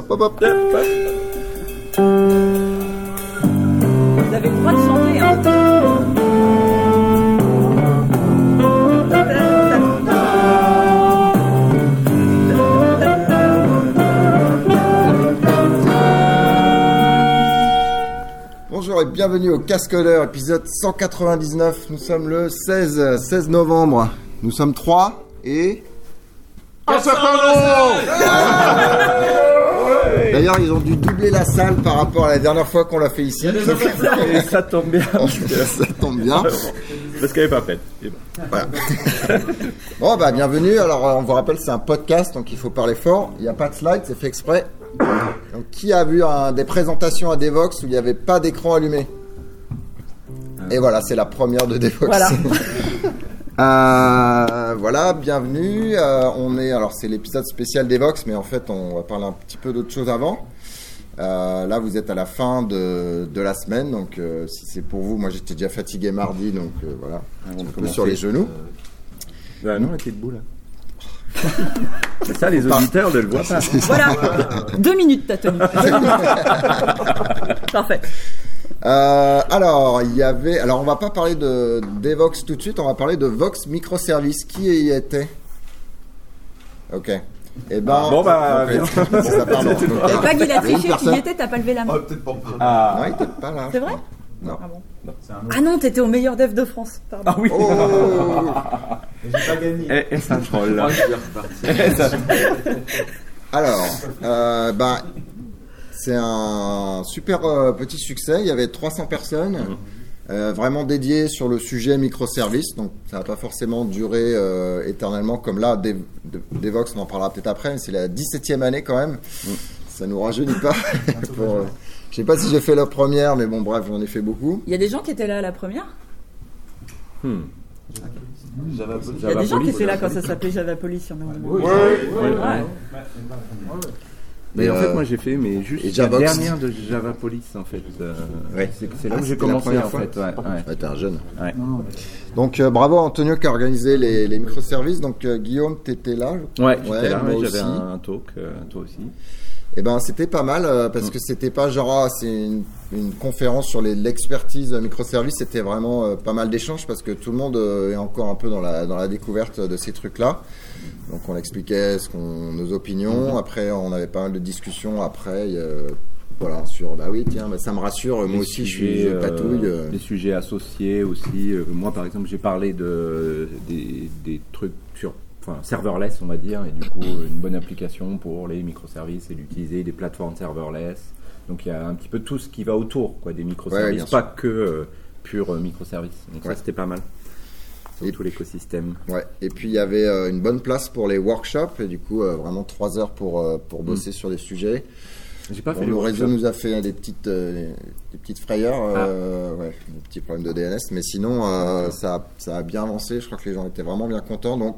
Hop, hop, hop. Vous avez le droit de chanter, hein. Bonjour et bienvenue au Cascodeur, épisode 199. Nous sommes le 16, 16 novembre. Nous sommes trois et... D'ailleurs, ils ont dû doubler la salle par rapport à la dernière fois qu'on l'a fait ici. Et ça tombe bien. Ça tombe bien. Parce qu'elle est pas faite. Voilà. Bon, bah, bienvenue. Alors, euh, on vous rappelle, c'est un podcast, donc il faut parler fort. Il n'y a pas de slide, c'est fait exprès. Donc, qui a vu un- des présentations à Devox où il n'y avait pas d'écran allumé? Et voilà, c'est la première de Devox. Voilà. Euh, voilà, bienvenue. Euh, on est, alors c'est l'épisode spécial Devox, mais en fait, on va parler un petit peu d'autre chose avant. Euh, là, vous êtes à la fin de, de la semaine, donc euh, si c'est pour vous, moi j'étais déjà fatigué mardi, donc euh, voilà, un petit peu commencer. sur les genoux. Bah non, elle était debout là. C'est ça, les auditeurs ne le voient pas. Voilà. Deux minutes, t'as tenu. Parfait. Euh, alors, il y avait. Alors, on va pas parler de Devox tout de suite, on va parler de Vox Microservice. Qui y était? Ok. Eh ben. Bon, bah. C'est ça, pardon. Donc, pas qu'il a triché, qui y était, t'as pas levé la main. Ah, Non, il était pas là. C'est vrai? Non. Ah bon Ah non, t'étais au meilleur dev de France. Pardon. ah oui. Oh Et, et ça troll là. Alors, euh, bah, c'est un super euh, petit succès. Il y avait 300 personnes euh, vraiment dédiées sur le sujet microservice. Donc, ça va pas forcément durer euh, éternellement comme là. Dev- de- Devox, on en parlera peut-être après. mais C'est la 17e année quand même. Ça nous rajeunit pas. Pour, euh, je sais pas si j'ai fait la première, mais bon, bref, j'en ai fait beaucoup. Il y a des gens qui étaient là à la première? Hmm. Il y a des gens qui étaient là quand ça s'appelait Java Police. il y en Mais Et, en euh, fait, moi j'ai fait mais juste et la dernière de Java Police en fait. Euh, Ouais. C'est là Ah, où j'ai commencé en fois. fait. Ouais, ouais. Ouais, t'es un jeune. Ouais. Donc, euh, bravo Antonio qui a organisé les, les microservices. Donc, euh, Guillaume, t'étais là Ouais, j'étais là, j'avais un, talk, euh, toi aussi. Eh ben, c'était pas mal euh, parce que c'était pas genre ah, c'est une, une conférence sur les- l'expertise euh, microservice. C'était vraiment euh, pas mal d'échanges parce que tout le monde euh, est encore un peu dans la dans la découverte de ces trucs-là. Donc on expliquait ce qu'on nos opinions. Après, on avait pas mal de discussions. Après, euh, voilà sur bah oui tiens, bah, ça me rassure. Moi Les aussi, je suis sujets, je euh, patouille. euh. Les sujets associés aussi. Euh, moi, par exemple, j'ai parlé de, des, des trucs sur enfin, serverless, on va dire, et du coup, une bonne application pour les microservices et d'utiliser des plateformes serverless. Donc, il y a un petit peu tout ce qui va autour quoi, des microservices, pas que euh, pur euh, microservices. Donc, Ouais. ça, c'était pas mal. Sur Et- tout l'écosystème. Ouais. Et puis il y avait euh, une bonne place pour les workshops et du coup euh, vraiment trois heures pour euh, pour bosser sur des sujets. J'ai pas Bon, fait le réseau nous a fait des petites, des petites frayeurs, ouais, des petits problèmes de DNS, mais sinon ça, a, ça a bien avancé. Je crois que les gens étaient vraiment bien contents. Donc,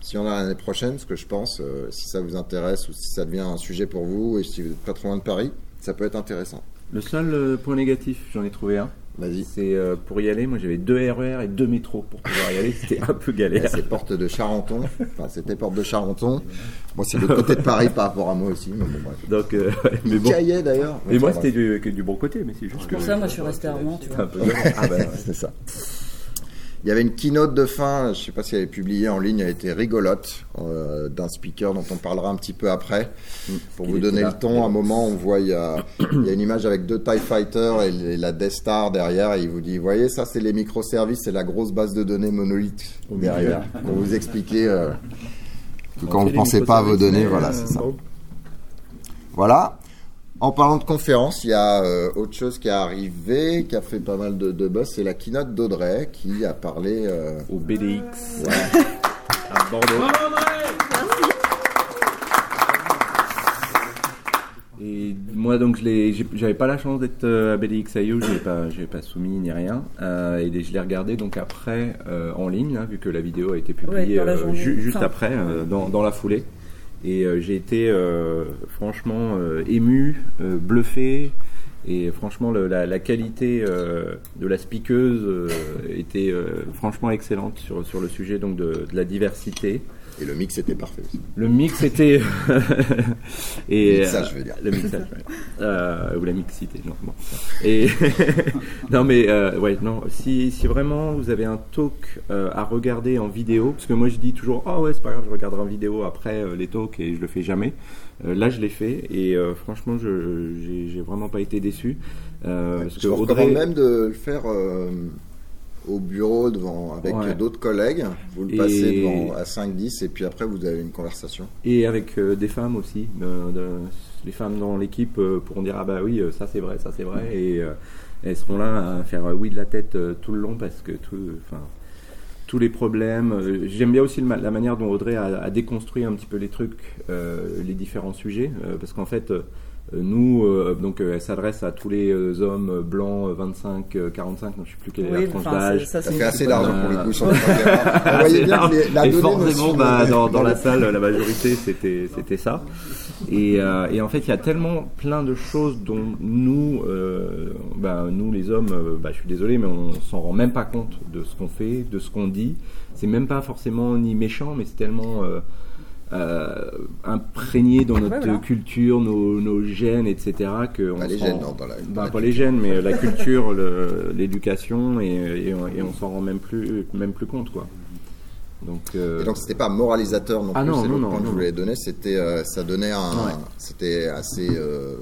si on a l'année prochaine, ce que je pense, si ça vous intéresse ou si ça devient un sujet pour vous et si vous n'êtes pas trop loin de Paris, ça peut être intéressant. Le seul point négatif, j'en ai trouvé un. Vas-y. C'est euh, pour y aller, moi j'avais deux RER et deux métros pour pouvoir y aller. C'était un peu galère. C'est porte de Charenton. Enfin, c'était porte de Charenton. Moi, c'est le côté de Paris par rapport à moi aussi. Mais bon, bref. Donc, euh, mais bon. D'ailleurs. Mais moi, c'était du, que du bon côté, mais c'est juste Pour que- ça, moi, je suis resté à Rouen, tu C'est un vois. peu galère. Ah bah, ouais. c'est ça. Il y avait une keynote de fin, je sais pas si elle est publiée en ligne, elle était rigolote, euh, d'un speaker dont on parlera un petit peu après. Pour Il vous donner là. le ton, à un moment, on voit, il y a, il y a une image avec deux TIE Fighters et la Death Star derrière, et il vous dit, vous voyez, ça c'est les microservices, c'est la grosse base de données monolithe derrière. Pour vous expliquer euh, que quand vous les pensez pas à vos données, voilà, c'est ça. Voilà. En parlant de conférence, il y a euh, autre chose qui est arrivé, qui a fait pas mal de, de buzz, c'est la keynote d'Audrey qui a parlé. euh, Au BDX ouais. à Bordeaux. Et moi donc j'ai- j'avais pas la chance d'être euh, à BDX IO, je l'ai pas, pas soumis ni rien. Euh, et je l'ai regardé donc après euh, en ligne, là, vu que la vidéo a été publiée Ouais, euh, ju- juste Enfin. après, euh, dans, dans la foulée. Et euh, j'ai été euh, franchement euh, ému, bluffé. Et franchement, le- la, la qualité euh, de la speakeuse euh, était euh, franchement excellente sur, sur le sujet donc de, de la diversité. Et le mix était parfait aussi. Le mix était. et, le mixage, je veux dire. Le mixage, euh, ou la mixité, non. Bon. Et non, mais euh, ouais, non. Si, si vraiment vous avez un talk euh, à regarder en vidéo, parce que moi je dis toujours, oh ouais, c'est pas grave, je regarderai en vidéo après les talks et je le fais jamais. là, je l'ai fait et franchement, je j'ai vraiment pas été déçu. parce je que Audrey... même de le faire au bureau devant, avec d'autres collègues. Vous le passez devant, à 5-10 et puis après vous avez une conversation. Et avec euh, des femmes aussi. les femmes dans l'équipe euh, pourront dire Ah bah oui, euh, ça c'est vrai, ça c'est vrai. Et elles seront là à faire oui de la tête tout le long parce que tout, enfin, tous les problèmes. J'aime bien aussi la manière dont Audrey a, a, déconstruit un petit peu les trucs, les différents sujets. parce qu'en fait nous, euh, donc euh, elle s'adresse à tous les hommes blancs 25, 45, non, je sais plus quelle est la tranche d'âge. Ça, fait assez d'argent pour le coup. Sur la et forcément, bah, dans, dans la salle, la majorité, c'était c'était ça. Et, et, en fait, il y a tellement plein de choses dont nous, euh, bah, nous les hommes, bah, je suis désolé, mais on s'en rend même pas compte de ce qu'on fait, de ce qu'on dit. C'est même pas forcément ni méchant, mais c'est tellement euh, imprégné dans notre culture, nos, nos, gènes, etc. Que on les gènes, non, dans la, bah, pas les gènes, mais la culture, l'éducation, et, et, on, s'en rend même plus, même plus compte, quoi. Donc, euh... et donc c'était pas moralisateur non ah plus. Non, c'est non, le non, point que je voulais donner. C'était, euh, ça donnait un, c'était assez, euh,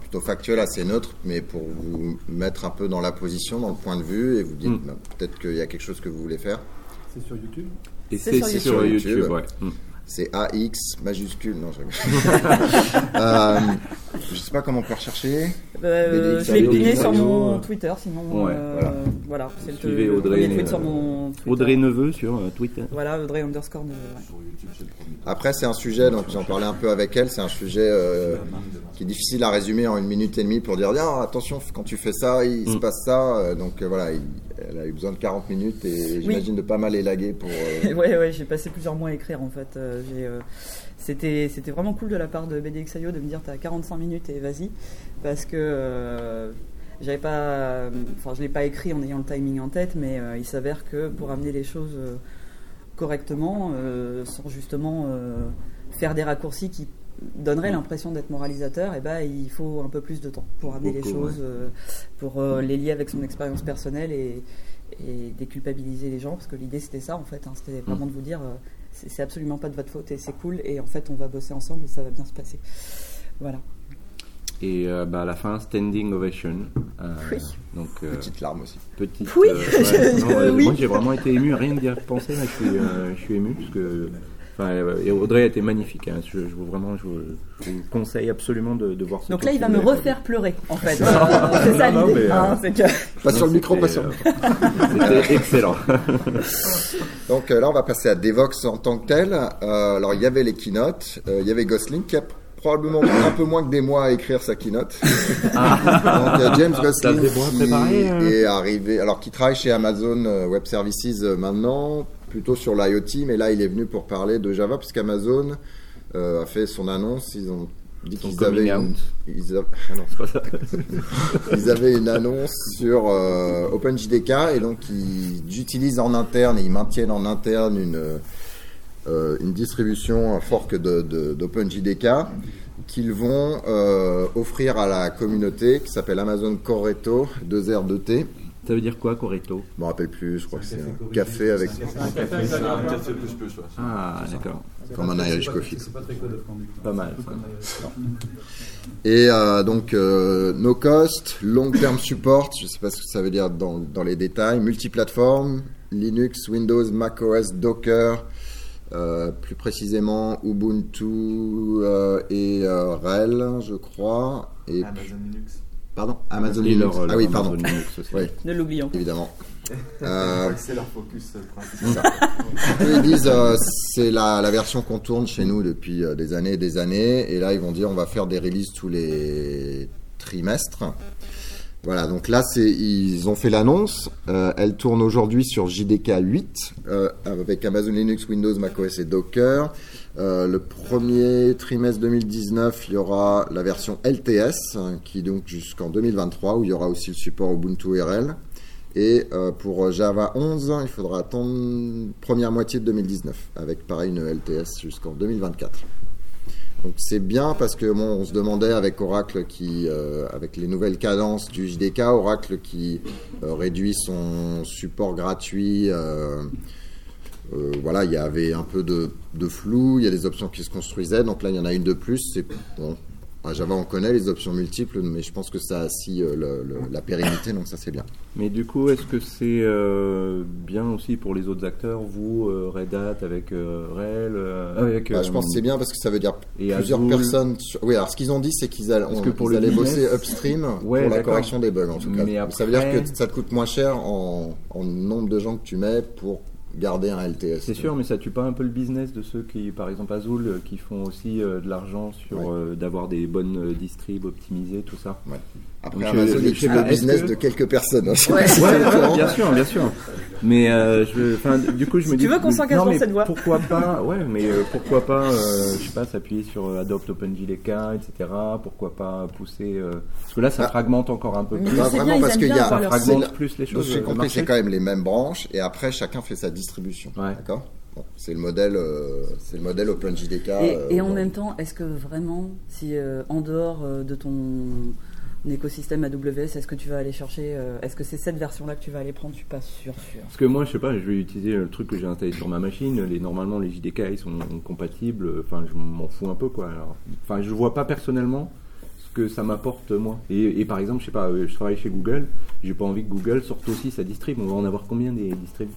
plutôt factuel, assez neutre, mais pour vous mettre un peu dans la position, dans le point de vue, et vous dire mm. bah, peut-être qu'il y a quelque chose que vous voulez faire. C'est sur YouTube. Et c'est sur, sur, YouTube, ouais. Mm c'est AX majuscule. Non, je euh, Je sais pas comment on peut rechercher. Euh, je l'ai publié sur mon Twitter, sinon. Ouais, euh, voilà. voilà c'est Suivez le, Audrey, tweet sur mon Twitter. Audrey Neveu sur euh, Twitter. Voilà, Audrey underscore Neveu. Après, c'est un sujet, donc j'en parlais un peu avec elle, c'est un sujet euh, qui est difficile à résumer en une minute et demie pour dire ah, attention, quand tu fais ça, il se mm. passe ça. Donc voilà, elle a eu besoin de 40 minutes et j'imagine de pas mal élaguer pour. Oui, ouais, j'ai passé plusieurs mois à écrire en fait. j'ai c'était c'était vraiment cool de la part de BDXIO de me dire t'as 45 minutes et vas-y parce que euh, j'avais pas enfin je l'ai pas écrit en ayant le timing en tête mais euh, il s'avère que pour amener les choses euh, correctement sans justement faire des raccourcis qui donneraient l'impression d'être moralisateur et eh ben il faut un peu plus de temps pour amener les choses pour les lier avec son expérience personnelle et, et déculpabiliser les gens parce que l'idée c'était ça en fait hein. c'était vraiment mm. de vous dire c'est absolument pas de votre faute et c'est cool. Et en fait, on va bosser ensemble et ça va bien se passer. Voilà. Et euh, bah, à la fin, standing ovation. Euh, oui. Donc, euh, petite larme aussi. Petite. Oui. oui. Moi, j'ai vraiment été ému. Rien d'y penser, là, je suis, je suis ému parce que et Audrey a été magnifique. Hein. Je, vous, vraiment, je vous, conseille absolument de, de voir ce Donc là, il va me refaire pleurer, en fait. c'est ça l'idée. Hein, pas sur le micro, pas sur le C'était excellent. Donc là, on va passer à Devox en tant que tel. Euh, alors, il y avait les keynotes. Euh, il y avait Gosling qui a probablement un peu moins que des mois à écrire sa keynote. Ah. Donc James Gosling qui hein. est arrivé, alors qui travaille chez Amazon Web Services maintenant, plutôt sur l'IoT, mais là il est venu pour parler de Java, puisqu'Amazon euh, a fait son annonce, ils ont dit qu'ils avaient, une... ils, ils avaient une annonce sur euh, OpenJDK et donc ils utilisent en interne et ils maintiennent en interne une, euh, une distribution, un fork d'OpenJDK qu'ils vont euh, offrir à la communauté qui s'appelle Amazon Corretto 2R2T ça veut dire quoi, Corretto Je me rappelle plus, je crois que c'est un café avec. Un café plus plus, Ah, d'accord. Comme un Irish coffee. C'est pas très code Pas mal. Et euh, donc, euh, no cost, long term support, je ne sais pas ce que ça veut dire dans, dans les détails, multiplateforme, Linux, Windows, macOS, Docker, euh, plus précisément Ubuntu et RHEL, je crois. Et Amazon Linux. Pardon Amazon Linux. ah oui, pardon. Oui. Ne l'oublions Évidemment. Euh, c'est leur focus euh, principal. ils disent euh, c'est la, la, version qu'on tourne chez nous depuis euh, des années et des années. Et là, ils vont dire on va faire des releases tous les trimestres. Voilà, donc là, ils ont fait l'annonce. Euh, elle tourne aujourd'hui sur JDK 8 euh, avec Amazon Linux, Windows, macOS et Docker. Euh, le premier trimestre 2019, il y aura la version LTS, hein, qui est donc jusqu'en 2023, où il y aura aussi le support Ubuntu RL. Et pour Java 11, il faudra attendre première moitié de 2019, avec pareil une LTS jusqu'en 2024. Donc c'est bien parce que bon, on se demandait avec Oracle qui, euh, avec les nouvelles cadences du JDK, Oracle qui euh, réduit son support gratuit. euh, euh, voilà, il y avait un peu de, de flou, il y a des options qui se construisaient, donc là il y en a une de plus. C'est bon, à Java on connaît les options multiples, mais je pense que ça assis euh, le- le- la pérennité, donc ça c'est bien. Mais du coup, est-ce que c'est euh, bien aussi pour les autres acteurs, vous, euh, Red Hat avec euh, avec Bah, je pense que c'est bien parce que ça veut dire et plusieurs Azul. personnes. sur- Oui, alors ce qu'ils ont dit, c'est qu'ils allaient, on- que pour ils le allaient business- bosser upstream Ouais, pour la correction des bugs en tout cas. Ça veut dire que ça te coûte moins cher en, en nombre de gens que tu mets pour garder un LTS. C'est sûr, mais ça tue pas un peu le business de ceux qui, par exemple Azul, euh, qui font aussi euh, de l'argent sur Ouais. euh, d'avoir des bonnes distribs optimisées, tout ça. Après, Donc, Amazon, tue pas, le business que- de quelques personnes. hein. Ouais. Ouais, bien sûr, bien sûr. Mais euh, je, du coup, je me Si dis. tu veux qu'on s'engage dans cette voie. Pourquoi pas Ouais, mais euh, pourquoi pas, euh, je sais pas, s'appuyer sur euh, Adopt OpenJDK, etc. Pourquoi pas pousser euh, Parce que là, ça Ah. fragmente encore un peu Mais plus. Pas c'est vraiment bien, parce qu'il y a- Ça fragmente plus les choses. j'ai euh, compris, c'est quand même les mêmes branches et après chacun fait sa distribution. Ouais. D'accord? Bon, C'est le modèle, euh, c'est le modèle OpenJDK. Et, euh, et en même temps, est-ce que vraiment, si euh, en dehors euh, de ton écosystème AWS, est-ce que tu vas aller chercher, euh, est-ce que c'est cette version-là que tu vas aller prendre? Je suis pas sûr, sûr. Parce que moi, je sais pas, je vais utiliser le truc que j'ai installé sur ma machine. Les, normalement, les JDK, ils sont compatibles. Enfin, je m'en fous un peu, quoi. Alors, enfin, je vois pas personnellement ce que ça m'apporte, moi. Et, et par exemple, je sais pas, euh, je travaille chez Google. J'ai pas envie que Google sorte aussi sa distrib. On va en avoir combien des distribs?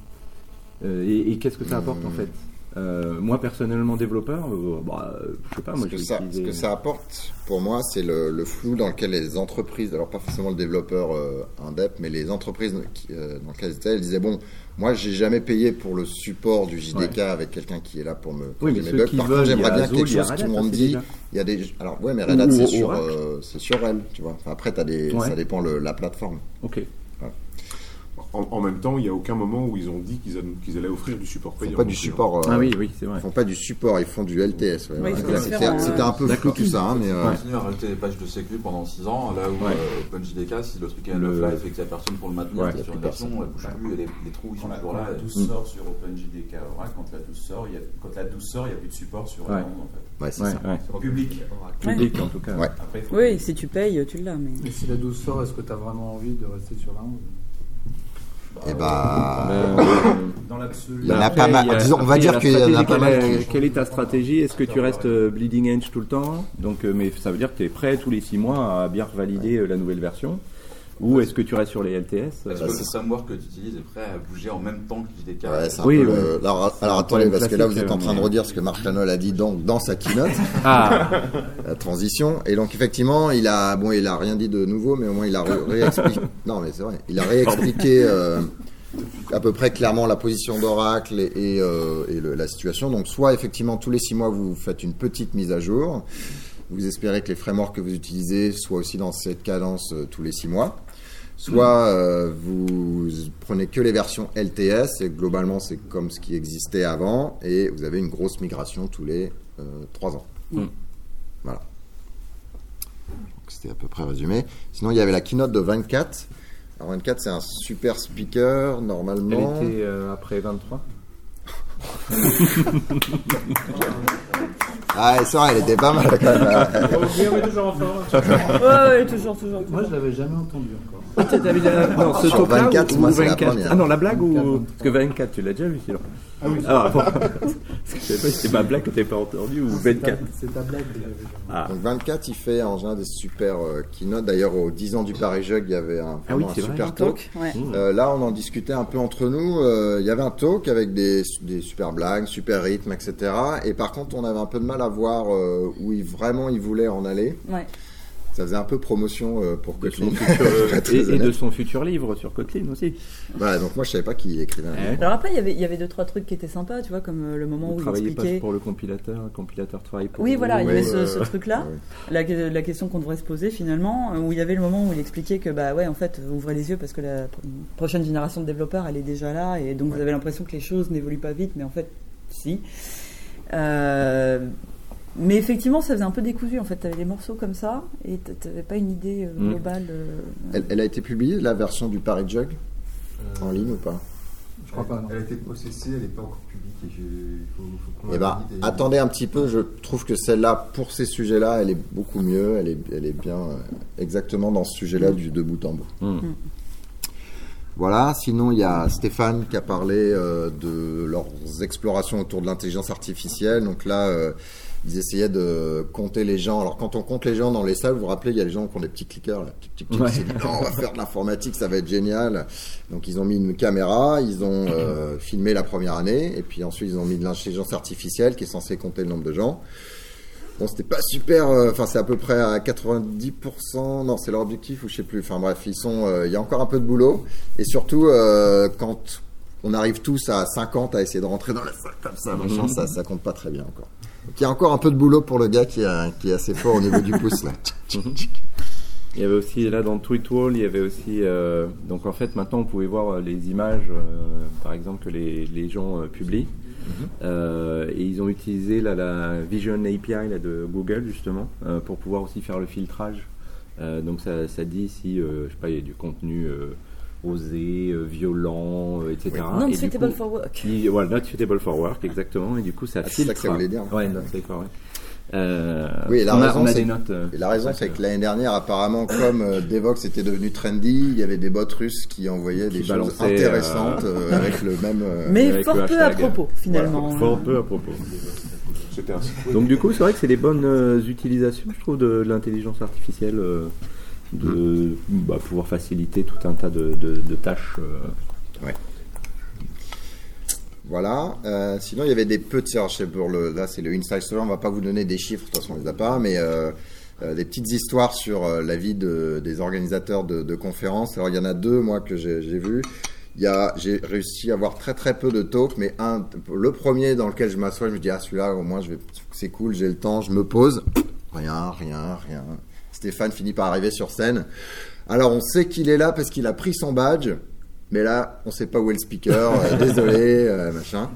Euh, Et, et qu'est-ce que ça apporte, en fait? Euh, moi personnellement développeur, euh, bah, je sais pas, moi ce, que ça, ce utilisé- que ça apporte pour moi, c'est le, le flou dans lequel les entreprises, alors pas forcément le développeur euh, indep, mais les entreprises qui, euh, dans lesquelles elles étaient, elles disaient bon, moi j'ai jamais payé pour le support du JDK avec quelqu'un qui est là pour me Oui, mais mes bugs. Par veulent, contre, j'aimerais bien Azul, quelque chose monde aussi, dit. Il y a des, alors ouais, mais Red Hat c'est sur, euh, c'est sur elle, tu vois. Enfin, après, t'as des, Ouais. ça dépend le, la plateforme. Ok. En, en même temps, il n'y a aucun moment où ils ont dit qu'ils a- qu'ils allaient offrir du support Ils font payant. pas du support. euh, Ah oui, oui, c'est vrai. Ils font pas du support, ils font du LTS. ouais, Oui, c'est C'était ouais. un peu flou tout ça, hein, mais euh, Ouais. continue à rajouter des patchs de sécu pendant 6 ans, là où Ouais. euh, OpenJDK, si le truc est Le- of life et qu'il n'y a personne pour le maintenir, Ouais. t'es sur une version, elle bouge plus et les, les trous ils sont Quand la, toujours quand là. la 12 sort sur OpenJDK Oracle, quand la 12 sort, quand la 12 sort, il n'y a plus de support sur Ouais. la 11 en fait. ouais, c'est Ouais, ça. ouais. C'est en public. Ouais. Public en tout cas. Ouais. Oui, si tu payes, tu l'as. Mais... Et si la 12 sort, est-ce que tu as vraiment envie de rester sur la 11 Et bah, Ben, euh, Dans l'absolu. Il y en a Après, pas mal. il y a- Disons, on va dire qu'il y en a pas mal Quelle est, qui- quelle est ta stratégie? Est-ce que tu restes euh, bleeding edge tout le temps? Donc, euh, mais ça veut dire que tu es prêt tous les 6 mois à bien valider la nouvelle version Ou est-ce que tu restes sur les LTS Est-ce euh, que le framework que tu utilises est prêt à bouger en même temps que JDK Ouais, c'est un Oui, peu ouais. Alors, alors attendez, parce que là vous êtes en train de mais- redire ce que Marc Chanol a dit donc dans sa keynote, Ah la transition. Et donc effectivement, il a bon, il a rien dit de nouveau, mais au moins il a ré- réexpliqué. non, mais c'est vrai, il a réexpliqué euh, à peu près clairement la position d'Oracle et, et, euh, et le- la situation. Donc soit effectivement tous les six mois vous faites une petite mise à jour. Vous espérez que les frameworks que vous utilisez soient aussi dans cette cadence euh, tous les six mois. Soit euh, vous prenez que les versions LTS et globalement c'est comme ce qui existait avant et vous avez une grosse migration tous les euh, trois ans. Mm. Voilà. C'était à peu près résumé. Sinon il y avait la keynote de 24. Alors 24 c'est un super speaker Elle normalement. était euh, après 23 Ah c'est vrai, elle était pas mal quand même. Est toujours en forme. Ouais, toujours, toujours. Moi, je l'avais jamais entendu encore. T'avais la- Non, ce talk-là 24, ou, moi, ou c'est la 24 première. Ah non, la blague ou. 24. Parce que 24, tu l'as déjà vu sinon. Ah oui, Ah bon. Parce que je savais pas si c'était ma blague que t'avais pas entendu ou c'est ta, 24. c'est ta blague. Ah. Donc 24 il fait en général des super euh, keynotes. D'ailleurs au 10 ans du Paris Jug il y avait un, Ah oui, un vrai. super talk. talk, ouais. Euh, là, on en discutait un peu entre nous. Euh, Il y avait un talk avec des, des super blagues, super rythmes, etc. Et par contre, on avait un peu de mal à voir euh, où il, vraiment il voulait en aller. Ouais. Ça faisait un peu promotion euh, pour Kotlin. très et, et de son futur livre sur Kotlin aussi. Voilà, donc moi, je savais pas qui écrivait un livre. Alors après, il y avait, il y avait deux trois trucs qui étaient sympas, tu vois, comme euh, le moment Vous où il travaillez pas expliquait. pour le compilateur, le compilateur travaille pour Oui, vous, voilà, il y avait ce, ce euh, truc-là. La, la question qu'on devrait se poser finalement, euh, où il y avait le moment où il expliquait que bah ouais en fait ouvrez les yeux parce que la pr- prochaine génération de développeurs elle est déjà là et donc vous avez l'impression que les choses n'évoluent pas vite mais en fait si. Euh, mais effectivement ça faisait un peu décousu en fait, tu avais des morceaux comme ça et tu n'avais pas une idée euh, Mm. globale. euh, Elle, elle a été publiée, la version du Paris Jug en ligne ou pas? Je crois pas, non. Elle a été processée, elle n'est pas encore publique et Eh ben, et- attendez un petit peu. Je trouve que celle-là, pour ces sujets-là, elle est beaucoup mieux. Elle est, elle est bien euh, exactement dans ce sujet-là du de bout en bout. Mm. Voilà. Sinon, il y a Stéphane qui a parlé euh, de leurs explorations autour de l'intelligence artificielle. Donc là, euh, ils essayaient de compter les gens. Alors, quand on compte les gens dans les salles, vous vous rappelez, il y a les gens qui ont des petits clickers. Là. Tic. Ouais. On va faire de l'informatique, ça va être génial. Donc, ils ont mis une caméra, ils ont euh, filmé la première année, et puis ensuite, ils ont mis de l'intelligence artificielle qui est censée compter le nombre de gens. Bon, c'était pas super. euh, Enfin, c'est à peu près à 90%. Non, c'est leur objectif ou je sais plus. Enfin bref, ils sont. euh, Il y a encore un peu de boulot. Et surtout, euh, quand on arrive tous à 50 à essayer de rentrer dans la salle comme ça, machin, ça, ça compte pas très bien encore. Y a encore un peu de boulot pour le gars qui, a- qui est assez fort au niveau du pouce là. Il y avait aussi, là dans Tweet Wall, il y avait aussi. euh, donc en fait, maintenant, on pouvait voir euh, les images, euh, par exemple, que les, les gens euh, publient. Euh, et ils ont utilisé là, la Vision API là, de Google, justement, euh, pour pouvoir aussi faire le filtrage. Euh, donc ça, ça dit si, euh, je sais pas, il y a du contenu euh, euh, violent, euh, etc. Non Et suitable coup- for work. voilà, not suitable for work, exactement. Et du coup, ça Ah, c'est ça filtre. que ça voulait dire. Ouais, not safe for work. Euh, Oui, et la on a, raison, on a c'est- des notes. euh, Et la raison, c'est que l'année dernière, apparemment, comme euh, Devox était devenu trendy, il y avait des bots russes qui envoyaient des choses intéressantes euh, avec le même. Mais avec fort peu à propos, finalement. Voilà, fort peu à propos. Donc du coup, c'est vrai que c'est des bonnes euh, utilisations, je trouve, de, l'intelligence artificielle, euh, de bah, pouvoir faciliter tout un tas de, de- tâches. euh. Voilà. Euh, sinon, il y avait des petits. Alors, pour le, là, c'est le Inside Story. On va pas vous donner des chiffres, de toute façon, on les a pas, mais euh, des petites histoires sur la vie de, des organisateurs de, conférences. Alors, il y en a deux, moi, que j'ai vu. J'ai réussi à avoir très très peu de talks, mais un, le premier dans lequel je m'assois, je me dis ah celui-là au moins je vais, c'est cool, j'ai le temps, je me pose, rien, rien, rien. Stéphane finit par arriver sur scène. Alors on sait qu'il est là parce qu'il a pris son badge, mais là on sait pas où est le speaker. euh, désolé, euh, machin.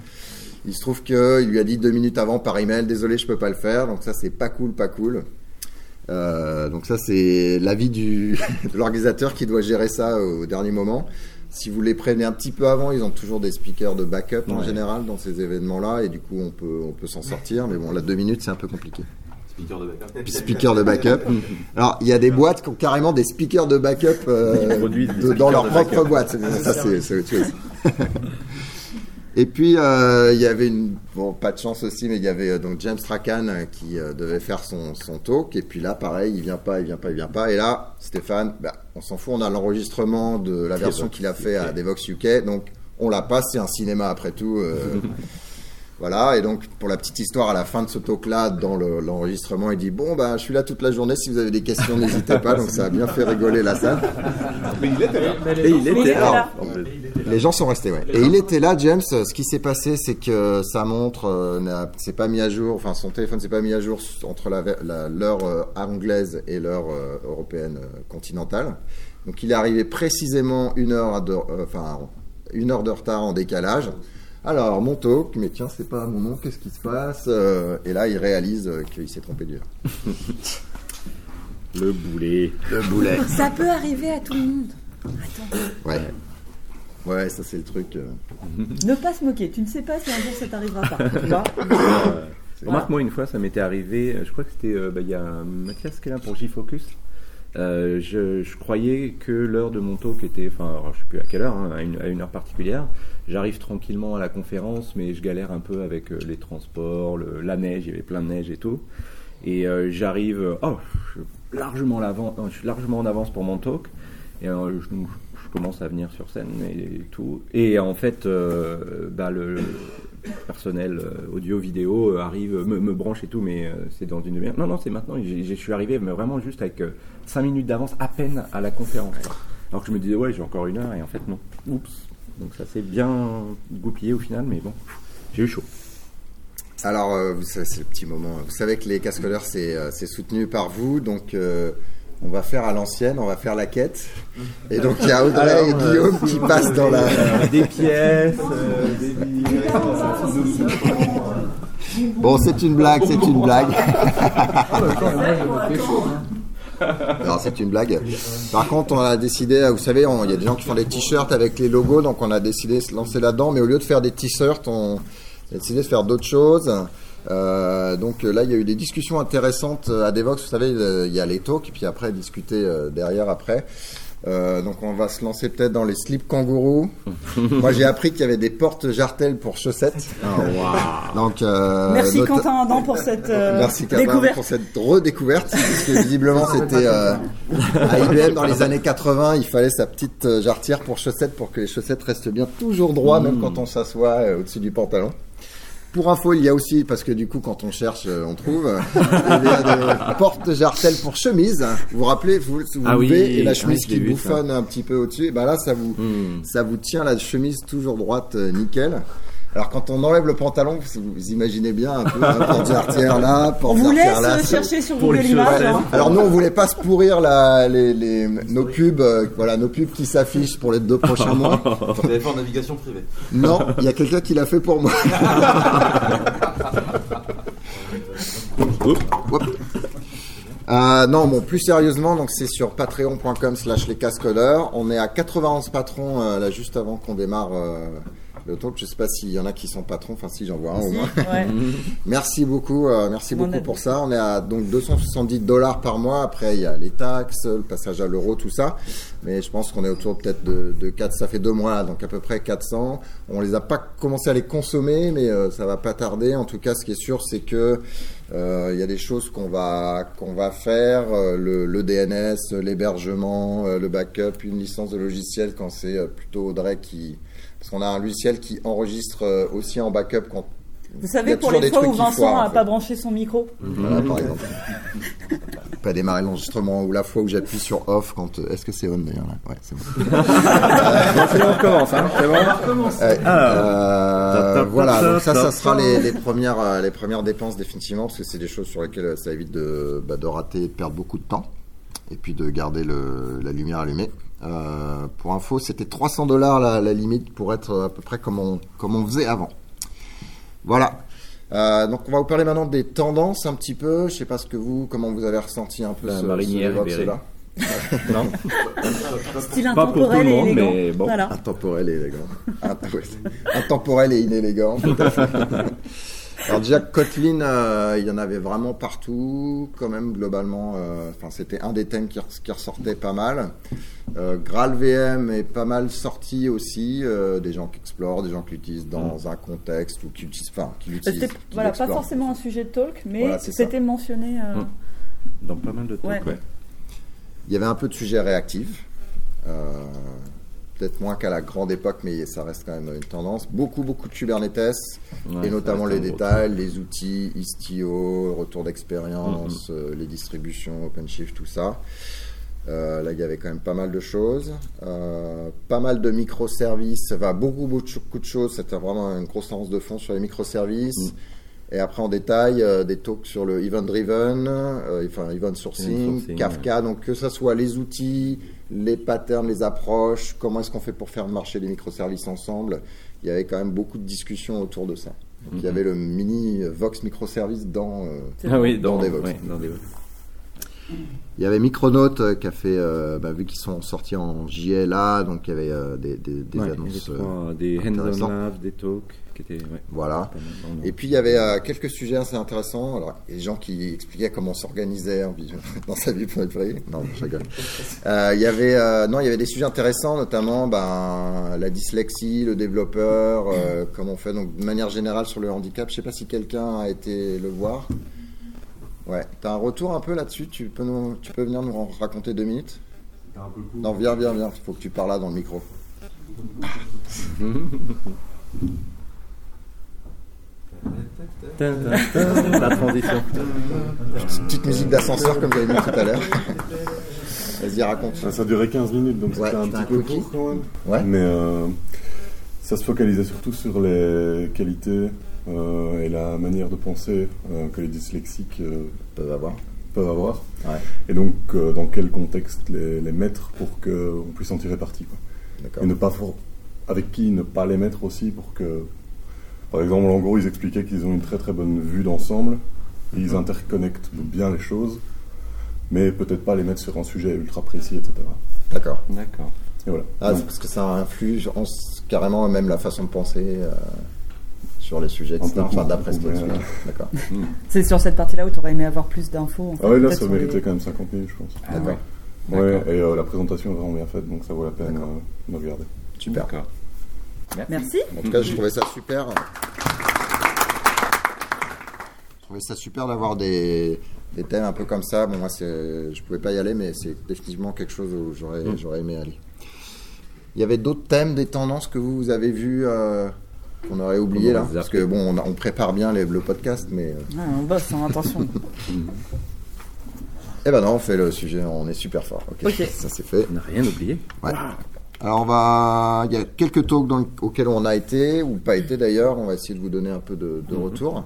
Il se trouve que il lui a dit deux minutes avant par email, désolé, je peux pas le faire. Donc ça c'est pas cool, pas cool. Euh, donc ça c'est l'avis du de l'organisateur qui doit gérer ça au dernier moment. Si vous les prévenez un petit peu avant, ils ont toujours des speakers de backup en général dans ces événements-là, et du coup on peut on peut s'en sortir. Mais bon, là deux minutes c'est un peu compliqué. Speaker de backup. Puis speaker de backup. Alors il y a des boîtes qui ont carrément des speakers de backup euh, de- dans leur propre boîte. Ça c'est autre chose. Et puis euh, il y avait une bon pas de chance aussi, mais il y avait euh, donc James Strachan euh, qui euh, devait faire son, son talk. Et puis là pareil, il vient pas, il vient pas, il vient pas. Et là Stéphane, bah, on s'en fout, on a l'enregistrement de la version qu'il a fait à Devox UK, donc on la passe, c'est un cinéma après tout. Voilà, et donc pour la petite histoire, à la fin de ce talk-là, dans le- l'enregistrement, il dit Bon, bah, je suis là toute la journée, si vous avez des questions, n'hésitez pas. Donc ça a bien fait rigoler la salle. Mais il était là. Et il était là. Les gens sont restés, ouais. Et il était là, James. Ce qui s'est passé, c'est que sa montre euh, s'est pas mis à jour, enfin son téléphone s'est pas mis à jour entre la ve- la- l'heure euh, anglaise et l'heure euh, européenne euh, continentale. Donc il est arrivé précisément une heure, de, euh, enfin une heure de retard en décalage. Alors mon talk, mais tiens, c'est pas mon nom, qu'est-ce qui se passe Euh, Et là, il réalise euh, qu'il s'est trompé d'heure. Le boulet. Le boulet. Ça peut arriver à tout le monde. Ouais. Ouais, ça c'est le truc. euh. Ne pas se moquer. Tu ne sais pas si un jour ça t'arrivera pas. Tu vois Remarque, moi, une fois, ça m'était arrivé, je crois que c'était, euh, bah, il y a Mathias qui est là pour J-Focus. Euh, je, je croyais que l'heure de mon talk était, enfin, alors, je sais plus à quelle heure, hein, à, une, à une heure particulière. J'arrive tranquillement à la conférence, mais je galère un peu avec euh, les transports, la neige, il y avait plein de neige et tout. Et euh, j'arrive, euh, oh, je suis largement, en avance pour mon talk. Et je, commence à venir sur scène et, tout. Et en fait, bah, le, personnel audio-vidéo arrive, me, branche et tout, mais c'est dans une demi-heure. Non, non, c'est maintenant. Je suis arrivé mais vraiment juste avec 5 minutes d'avance à peine à la conférence. Alors que je me disais, ouais, j'ai encore une heure, et en fait, non. Oups. Donc ça s'est bien goupillé au final, mais bon, j'ai eu chaud. Alors, euh, vous savez, c'est le petit moment. Vous savez que les cascodeurs, c'est euh, c'est soutenu par vous, donc euh, on va faire à l'ancienne, on va faire la quête. Et donc, il y a Audrey Alors, et euh, Guillaume qui passent dans la. Euh, des pièces, euh, des. Bon, c'est une blague, c'est une blague. Non, c'est une blague. Par contre, on a décidé, vous savez, il y a des gens qui font des t-shirts avec les logos, donc on a décidé de se lancer là-dedans. Mais au lieu de faire des t-shirts, on a décidé de faire d'autres choses. Euh, donc euh, là, il y a eu des discussions intéressantes euh, à Devox. Vous savez, euh, il y a les talks, et puis après discuter euh, derrière après. Euh, donc on va se lancer peut-être dans les slips kangourous. Moi, j'ai appris qu'il y avait des portes jartelles pour chaussettes. Donc euh, Merci Quentin Adam pour cette euh, Merci découverte. pour cette redécouverte, parce que visiblement c'était euh, à IBM dans les années 80, il fallait sa petite jarretière pour chaussettes pour que les chaussettes restent bien toujours droits, même quand on s'assoit euh, au-dessus du pantalon. Pour info, il y a aussi, parce que du coup, quand on cherche, euh, on trouve, euh, il y a des portes jartelles pour chemise. Vous vous rappelez, vous vous Ah oui, et la ah chemise oui, qui bouffonne un petit peu au-dessus, et ben là, ça vous, Hmm. ça vous tient la chemise toujours droite, euh, nickel. Alors quand on enlève le pantalon, vous, imaginez bien un peu, hein, porte jarretière là, On porte vous jarretière là. laisse chercher sur Google Images. hein. Alors nous, on voulait pas se pourrir la, les, les, nos pubs, euh, voilà, nos pubs qui s'affichent pour les deux prochains mois. Vous avez fait en navigation privée. Non, il y a quelqu'un qui l'a fait pour moi. Euh, non, bon, plus sérieusement, donc c'est sur patreon.com slash les cascodeurs. On est à 91 patrons, euh, là, juste avant qu'on démarre euh, le talk. Je sais pas s'il y en a qui sont patrons, enfin si, j'en vois un au moins. Ouais. Merci beaucoup, euh, merci beaucoup pour ça. On est à donc 270 dollars par mois. Après, il y a les taxes, le passage à l'euro, tout ça. Mais je pense qu'on est autour peut-être de, de 4, ça fait deux mois, donc à peu près 400. On les a pas commencé à les consommer, mais euh, ça va pas tarder. En tout cas, ce qui est sûr, c'est que euh, il y a des choses qu'on va qu'on va faire, euh, le, le DNS, l'hébergement, euh, le backup, une licence de logiciel quand c'est plutôt Audrey qui parce qu'on a un logiciel qui enregistre euh, aussi en backup quand Vous savez pour les fois où Vincent foirent, en a fait. pas branché son micro. Voilà, par exemple. Pas démarrer l'enregistrement ou la fois où j'appuie sur off quand. euh, Est-ce que c'est on d'ailleurs là? Ouais, c'est bon. on commence, hein, c'est bon euh, voilà, donc ça, ça sera les, les premières, euh, les premières dépenses définitivement parce que c'est des choses sur lesquelles euh, ça évite de, bah, de rater et de perdre beaucoup de temps et puis de garder le, la lumière allumée. Euh, pour info, c'était 300 dollars la, la limite pour être à peu près comme on, comme on faisait avant. Voilà. Euh, donc on va vous parler maintenant des tendances un petit peu. Je sais pas ce que vous, comment vous avez ressenti un peu La ce, marinière ce là. Non Style Pas pour tout le monde, mais bon. Voilà. Intemporel et élégant. Intemporel et inélégant. Alors déjà Kotlin, euh, il y en avait vraiment partout, quand même globalement. euh, Enfin, c'était un des thèmes qui, res- qui ressortait pas mal. Euh, Graal VM est pas mal sorti aussi. euh, des gens qui explorent, des gens qui l'utilisent dans un contexte ou qui l'utilisent, enfin, qui l'utilisent. Mm. C'était voilà, pas forcément un sujet de talk, mais Voilà, c'était mentionné. euh, Mm. Dans pas mal de Ouais. ouais. Il y avait un peu de sujets réactifs. Peut-être moins qu'à la grande époque, mais ça reste quand même une tendance. Beaucoup, beaucoup de Kubernetes, Ouais, et notamment les détails, les outils, Istio, retour d'expérience, euh, les distributions, OpenShift, tout ça. Euh, là, il y avait quand même pas mal de choses. Euh, pas mal de microservices, enfin, beaucoup, beaucoup de cho- beaucoup de choses. C'était vraiment une grosse tendance de fond sur les microservices. Et après, en détail, euh, des talks sur le event driven, euh, enfin, event sourcing, sourcing, Kafka. Donc, que ce soit les outils, les patterns, les approches, comment est-ce qu'on fait pour faire marcher les microservices ensemble, il y avait quand même beaucoup de discussions autour de ça. Donc, il y avait le mini Vox microservice dans. euh, Ah oui, Dans dans, Devox. ouais, dans Devox. Il y avait Micronaut euh, qui a fait, euh, bah, vu qu'ils sont sortis en JLA, donc il y avait euh, des, des, des Ouais, annonces. euh, trois, des hands-on labs, des talks, qui étaient ouais, voilà. Et puis il y avait euh, quelques sujets assez intéressants. Alors, des gens qui expliquaient comment on s'organisait en vie- dans sa vie privée. Non, je rigole. Euh, il y avait euh, non, il y avait des sujets intéressants, notamment ben, la dyslexie, le développeur, euh, comment on fait donc de manière générale sur le handicap. Je sais pas si quelqu'un a été le voir. Ouais, t'as un retour un peu là-dessus. Tu peux nous, tu peux venir nous en raconter deux minutes. T'as un peu le coup. Non, viens, viens, viens. Il faut que tu parles là dans le micro. La transition. Petite musique d'ascenseur comme j'avais mis tout à l'heure. Vas-y, raconte. Ça, ça durait 15 minutes, donc Ouais, c'était un c'était un petit peu court quand même. Ouais. Mais euh, ça se focalisait surtout sur les qualités euh, et la manière de penser euh, que les dyslexiques euh, Peuvent avoir. peuvent avoir. Ouais. Et donc, euh, dans quel contexte les, les mettre pour qu'on puisse en tirer parti. Quoi. Et ne pas for- avec qui ne pas les mettre aussi pour que. Par exemple, en gros, ils expliquaient qu'ils ont une très très bonne vue d'ensemble, et ils interconnectent bien les choses, mais peut-être pas les mettre sur un sujet ultra précis, etc. D'accord. D'accord. Et voilà. Ah, c'est Donc, parce que ça influe je pense, carrément même la façon de penser euh, sur les sujets, etc. Enfin, d'après ce. D'accord. C'est sur cette partie-là où tu aurais aimé avoir plus d'infos. en fait, ah ouais, là, ça les- méritait quand même 50 000, je pense. Ah ouais. Ouais, D'accord. et euh, la présentation est vraiment bien faite, donc ça vaut la peine D'accord. euh, de regarder. Super. D'accord. Merci. En tout cas, je trouvais ça super. Je trouvais ça super d'avoir des, des thèmes un peu comme ça. Bon, moi, je pouvais pas y aller, mais c'est définitivement quelque chose où j'aurais Mm. j'aurais aimé aller. Il y avait d'autres thèmes, des tendances que vous, vous avez vues euh, qu'on aurait oublié On là Parce que bon, on, a- on prépare bien les- le podcast, mais. euh, Ouais, on bosse, hein, attention. Eh ben non, on fait le sujet, on est super fort. Ok, ça c'est fait. On n'a rien oublié. Ouais. Alors on va, il y a quelques talks dans le- auxquels on a été ou pas été d'ailleurs. On va essayer de vous donner un peu de, de Mhm. retour.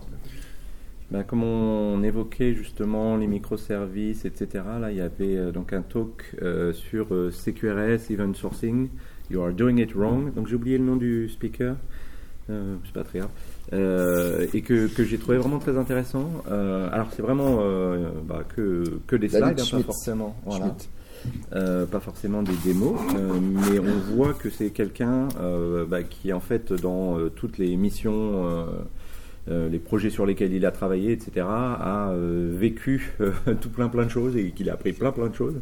Bah, comme on évoquait justement les microservices, etc., là, il y avait euh, donc un talk euh, sur euh, CQRS, Event Sourcing, You are doing it wrong. Donc j'ai oublié le nom du speaker, euh, c'est pas très grave, Euh, et que, que j'ai trouvé vraiment très intéressant. Euh, alors c'est vraiment euh, bah, que, que des David slides, hein, pas forcément. Voilà. Euh, pas forcément des démos, euh, mais on voit que c'est quelqu'un euh, bah, qui en fait dans euh, toutes les missions, euh, euh, les projets sur lesquels il a travaillé, etc., a euh, vécu euh, tout plein plein de choses et qu'il a appris plein plein de choses.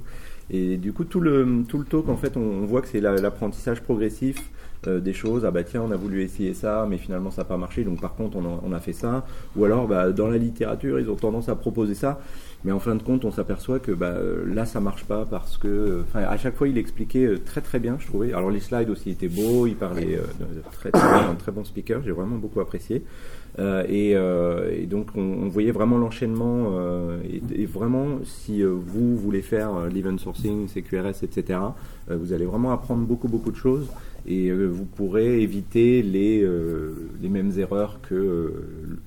Et du coup tout le tout le talk en fait on, on voit que c'est la- l'apprentissage progressif euh, des choses. Ah bah tiens on a voulu essayer ça mais finalement ça n'a pas marché donc par contre on a, on a fait ça. Ou alors bah, dans la littérature ils ont tendance à proposer ça mais en fin de compte, on s'aperçoit que bah, euh, là, ça marche pas parce que, enfin, à chaque fois, il expliquait euh, très très bien, je trouvais. Alors les slides aussi étaient beaux, il parlait euh, très très, un très bon speaker, j'ai vraiment beaucoup apprécié. Euh, et, euh, et donc, on, on voyait vraiment l'enchaînement euh, et, vraiment, si euh, vous voulez faire l'event sourcing, CQRS, etc., vous allez vraiment apprendre beaucoup beaucoup de choses et euh, vous pourrez éviter les, euh, les mêmes erreurs que euh,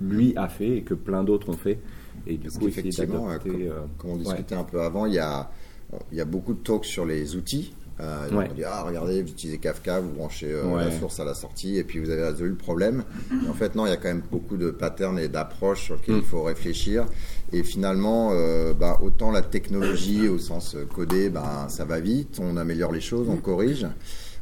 lui a fait et que plein d'autres ont fait. Et du Parce coup, d'adopter. euh, comme, comme on ouais. discutait un peu avant, il y a, il y a beaucoup de talks sur les outils. Euh, Ouais. On dit, ah, regardez, vous utilisez Kafka, vous branchez euh, Ouais. la source à la sortie, et puis vous avez résolu le problème. Et en fait, non, il y a quand même beaucoup de patterns et d'approches sur lesquelles Mm. il faut réfléchir. Et finalement, euh, bah, autant la technologie au sens codé, bah, ça va vite, on améliore les choses, on corrige.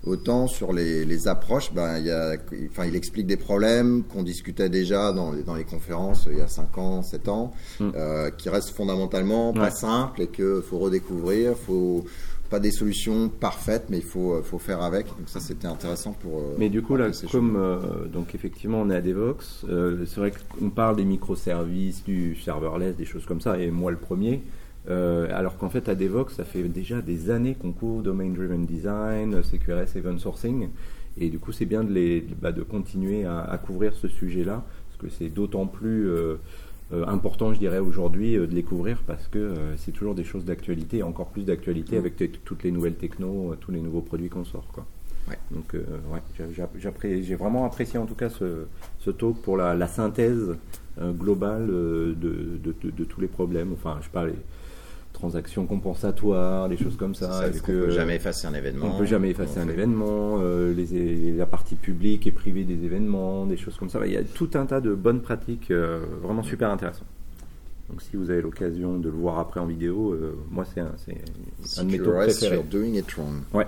Autant sur les, les approches, ben, il, y a, enfin, il explique des problèmes qu'on discutait déjà dans les, dans les conférences il y a 5 ans, 7 ans, Mm. euh, qui restent fondamentalement pas Ouais. simples et qu'il faut redécouvrir. faut pas des solutions parfaites, mais il faut, euh, faut faire avec. Donc ça, c'était intéressant pour... euh, Mais du coup, là, comme euh, donc effectivement on est à Devox, euh, c'est vrai qu'on parle des microservices, du serverless, des choses comme ça, et moi le premier. Euh, alors qu'en fait, à Devox, ça fait déjà des années qu'on couvre Domain Driven Design, CQRS, Event Sourcing, et du coup, c'est bien de, les, bah, de continuer à, à couvrir ce sujet-là, parce que c'est d'autant plus euh, euh, important, je dirais, aujourd'hui euh, de les couvrir, parce que euh, c'est toujours des choses d'actualité, et encore plus d'actualité avec toutes les nouvelles technos, euh, tous les nouveaux produits qu'on sort. Quoi. Ouais. Donc, euh, ouais, j'ai- vraiment apprécié en tout cas ce, ce talk pour la, la synthèse euh, globale euh, de, de, de- de tous les problèmes. Enfin, je transactions compensatoires, des choses comme ça. Ça, Est-ce est-ce qu'on peut jamais effacer un événement on peut jamais effacer On un fait- événement, euh, les, la partie publique et privée des événements, des choses comme ça. Il y a tout un tas de bonnes pratiques euh, vraiment super intéressantes. Donc si vous avez l'occasion de le voir après en vidéo, euh, moi c'est un, un de mes talks préférés. doing it wrong. Ouais.